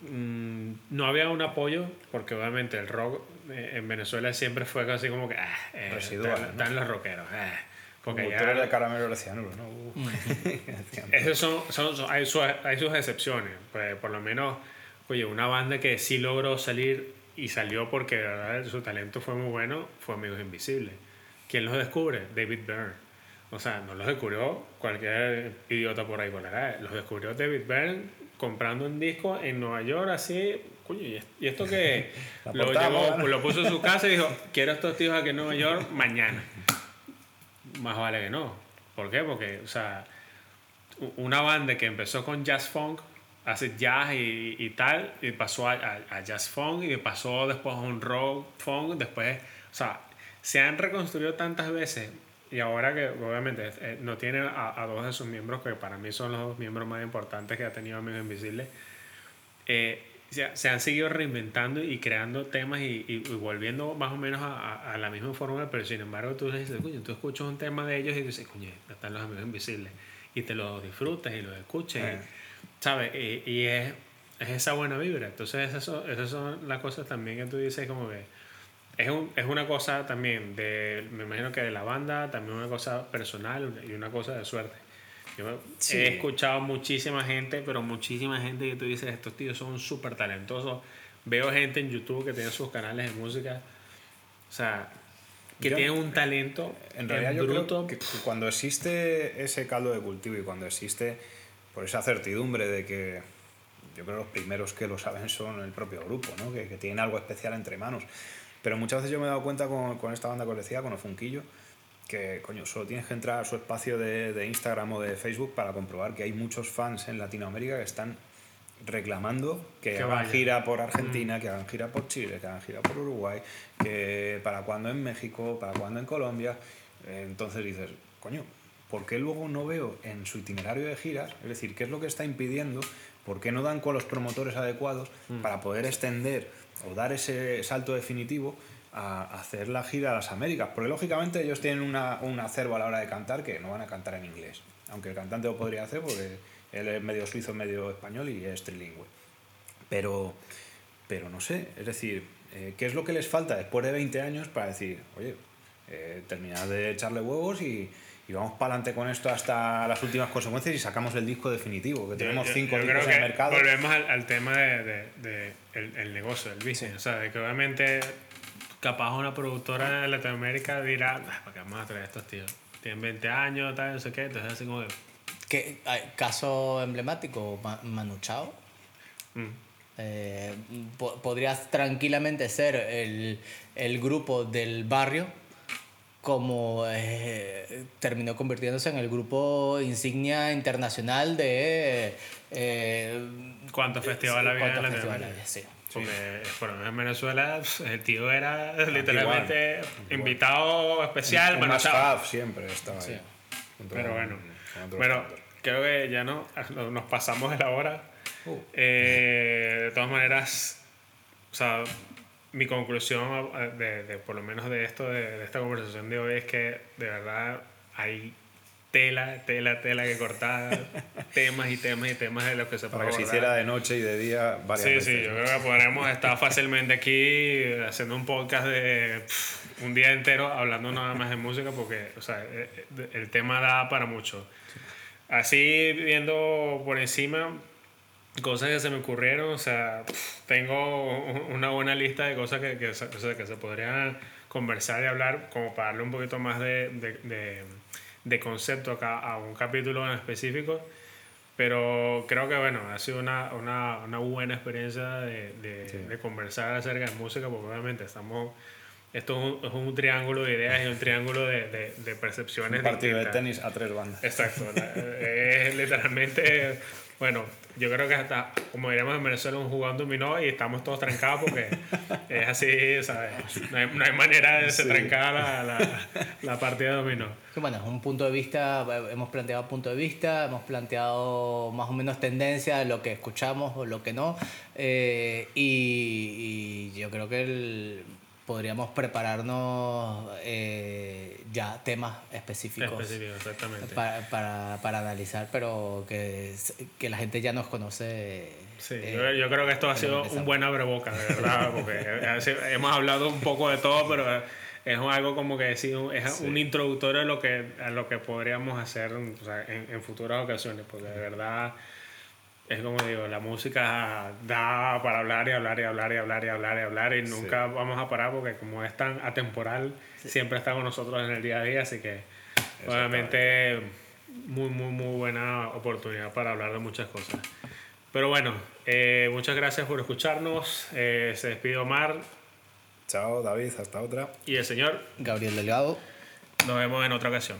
S2: mm, no había un apoyo, porque obviamente el rock eh, en Venezuela siempre fue así como que, ah, eh,
S3: Residual,
S2: están,
S3: ¿no?
S2: están los rockeros, ah, porque
S3: Como
S2: ya
S3: tú eres de caramelo de cianuro, ¿no? Uh.
S2: esos son, son, son- hay, sus, hay sus excepciones. Pues, por lo menos, oye, una banda que sí logró salir y salió porque de verdad su talento fue muy bueno fue Amigos Invisibles. ¿Quién los descubre? David Byrne. O sea, no los descubrió cualquier idiota por ahí por la calle. Los descubrió David Byrne comprando un disco en Nueva York así. Coño, ¿y es- ¿y esto que Lo, llevó, lo puso en su casa y dijo, quiero estos tíos aquí en Nueva York mañana. Más vale que no. ¿Por qué? Porque, o sea, una banda que empezó con jazz funk, hace jazz y, y tal, y pasó a, a- a jazz funk, y pasó después a un rock funk, después, o sea, se han reconstruido tantas veces, y ahora que obviamente eh, no tiene a, a dos de sus miembros, que para mí son los dos miembros más importantes que ha tenido Amigo Invisible, eh, se, se han seguido reinventando y creando temas y, y- y volviendo más o menos a, la misma fórmula, pero sin embargo tú dices, coño, tú escuchas un tema de ellos y dices, coño, están los amigos invisibles, y te lo disfrutas y lo escuchas, y-
S3: Eh.
S2: ¿Sabes? Y, y es, es esa buena vibra. Entonces esas son, esas son las cosas también que tú dices como que es, un- es una cosa también de, me imagino que de la banda, también una cosa personal y una cosa de suerte. Yo
S3: Sí.
S2: he escuchado muchísima gente, pero muchísima gente que tú dices, estos tíos son súper talentosos. Veo gente en YouTube que tiene sus canales de música, o sea, que
S3: Yo-
S2: tienen un talento
S3: En realidad yo
S2: bruto.
S3: creo que cuando existe ese caldo de cultivo y cuando existe por esa certidumbre de que yo creo que los primeros que lo saben son el propio grupo, ¿no? que, que tienen algo especial entre manos. Pero muchas veces yo me he dado cuenta con, con esta banda que os decía, con Ofunquillo, que, coño, solo tienes que entrar a su espacio de, de Instagram o de Facebook para comprobar que hay muchos fans en Latinoamérica que están reclamando que,
S2: Que
S3: hagan
S2: vaya.
S3: gira por Argentina, que hagan gira por Chile, que hagan gira por Uruguay, que para cuando en México, para cuando en Colombia. Entonces dices, coño, ¿por qué luego no veo en su itinerario de giras? Es decir, ¿qué es lo que está impidiendo? ¿Por qué no dan con los promotores adecuados para poder extender o dar ese salto definitivo a hacer la gira a las Américas? Porque lógicamente ellos tienen una, un acervo a la hora de cantar que no van a cantar en inglés. Aunque el cantante lo podría hacer porque él es medio suizo, medio español y es trilingüe. Pero, pero no sé, es decir, eh, ¿qué es lo que les falta después de 20 años para decir, oye, eh, terminad de echarle huevos y, y vamos para adelante con esto hasta las últimas consecuencias y sacamos el disco definitivo, que tenemos
S2: Yo-
S3: cinco
S2: yo
S3: discos
S2: creo
S3: en el mercado.
S2: Volvemos al, al tema de, de- de el, negocio, del business. O sea, de que obviamente capaz una productora de Latinoamérica dirá, "Ah, ¿para qué vamos a traer a estos tíos? Tienen 20 años, tal, no sé qué. Entonces así como de,
S1: ¿Qué, caso emblemático, Ma- Manu Chao.
S2: mm,
S1: Eh, po- podría tranquilamente ser el, el grupo del barrio como eh, terminó convirtiéndose en el grupo insignia internacional de... Eh,
S2: ¿Cuántos festivales había en
S1: ¿cuántos
S2: Latinoamérica?
S1: festivales? Sí.
S2: Porque en Venezuela el tío era literalmente invitado especial.
S3: Un
S2: Bueno, chao.
S3: have siempre estaba ahí.
S1: Sí.
S2: Pero bueno, bueno, creo que ya no, nos pasamos de la hora.
S3: Uh.
S2: Eh, de todas maneras, o sea, mi conclusión eh, de, de por lo menos de esto, de, de esta conversación de hoy es que de verdad hay tela, tela, tela que cortar, temas y temas y temas de los que se
S3: Para
S2: puede
S3: que se hiciera de noche y de día varias
S2: Sí,
S3: veces.
S2: sí, yo creo que podremos estar fácilmente aquí haciendo un podcast de pff, un día entero hablando nada más de música porque, o sea, eh, eh, el tema da para mucho. Así viendo por encima cosas que se me ocurrieron, o sea, tengo un- una buena lista de cosas que, que, o sea, que se podrían conversar y hablar como para darle un poquito más de, de, de, de concepto acá a un capítulo en específico. Pero creo que, bueno, ha sido una, una, una buena experiencia de, de, de conversar acerca de música, porque obviamente estamos... Esto es un, es un triángulo de ideas y un triángulo de, de, de percepciones.
S3: Un partido de
S2: distintas.
S3: tenis a tres bandas.
S2: Exacto. la- es literalmente, bueno, yo creo que hasta, como diríamos en Venezuela, un jugando dominó y estamos todos trancados porque es así, ¿sabes? No hay, no hay manera de se trancar la, la, la partida de dominó.
S1: Bueno, es un punto de vista, hemos planteado punto de vista, hemos planteado más o menos tendencia de lo que escuchamos o lo que no. eh, y, y yo creo que el- podríamos prepararnos eh, ya temas específicos
S2: Específico, exactamente.
S1: para, para, para analizar, pero que, que la gente ya nos conoce.
S2: Sí,
S1: eh,
S2: yo, yo creo que esto ha sido un buen abrebocas, de verdad, porque hemos hablado un poco de todo, pero es algo como que sí, un- es un introductorio a lo que, a lo que podríamos hacer o sea, en, en futuras ocasiones, porque de verdad es como digo, la música da para hablar y hablar y hablar y hablar y hablar y hablar y nunca vamos a parar porque como es tan atemporal, siempre está con nosotros en el día a día, así que obviamente muy, muy, muy buena oportunidad para hablar de muchas cosas. Pero bueno, eh, muchas gracias por escucharnos. Eh, se despide Omar
S3: Chao, David, hasta otra.
S2: y el señor.
S1: Gabriel Delgado.
S2: Nos vemos en otra ocasión.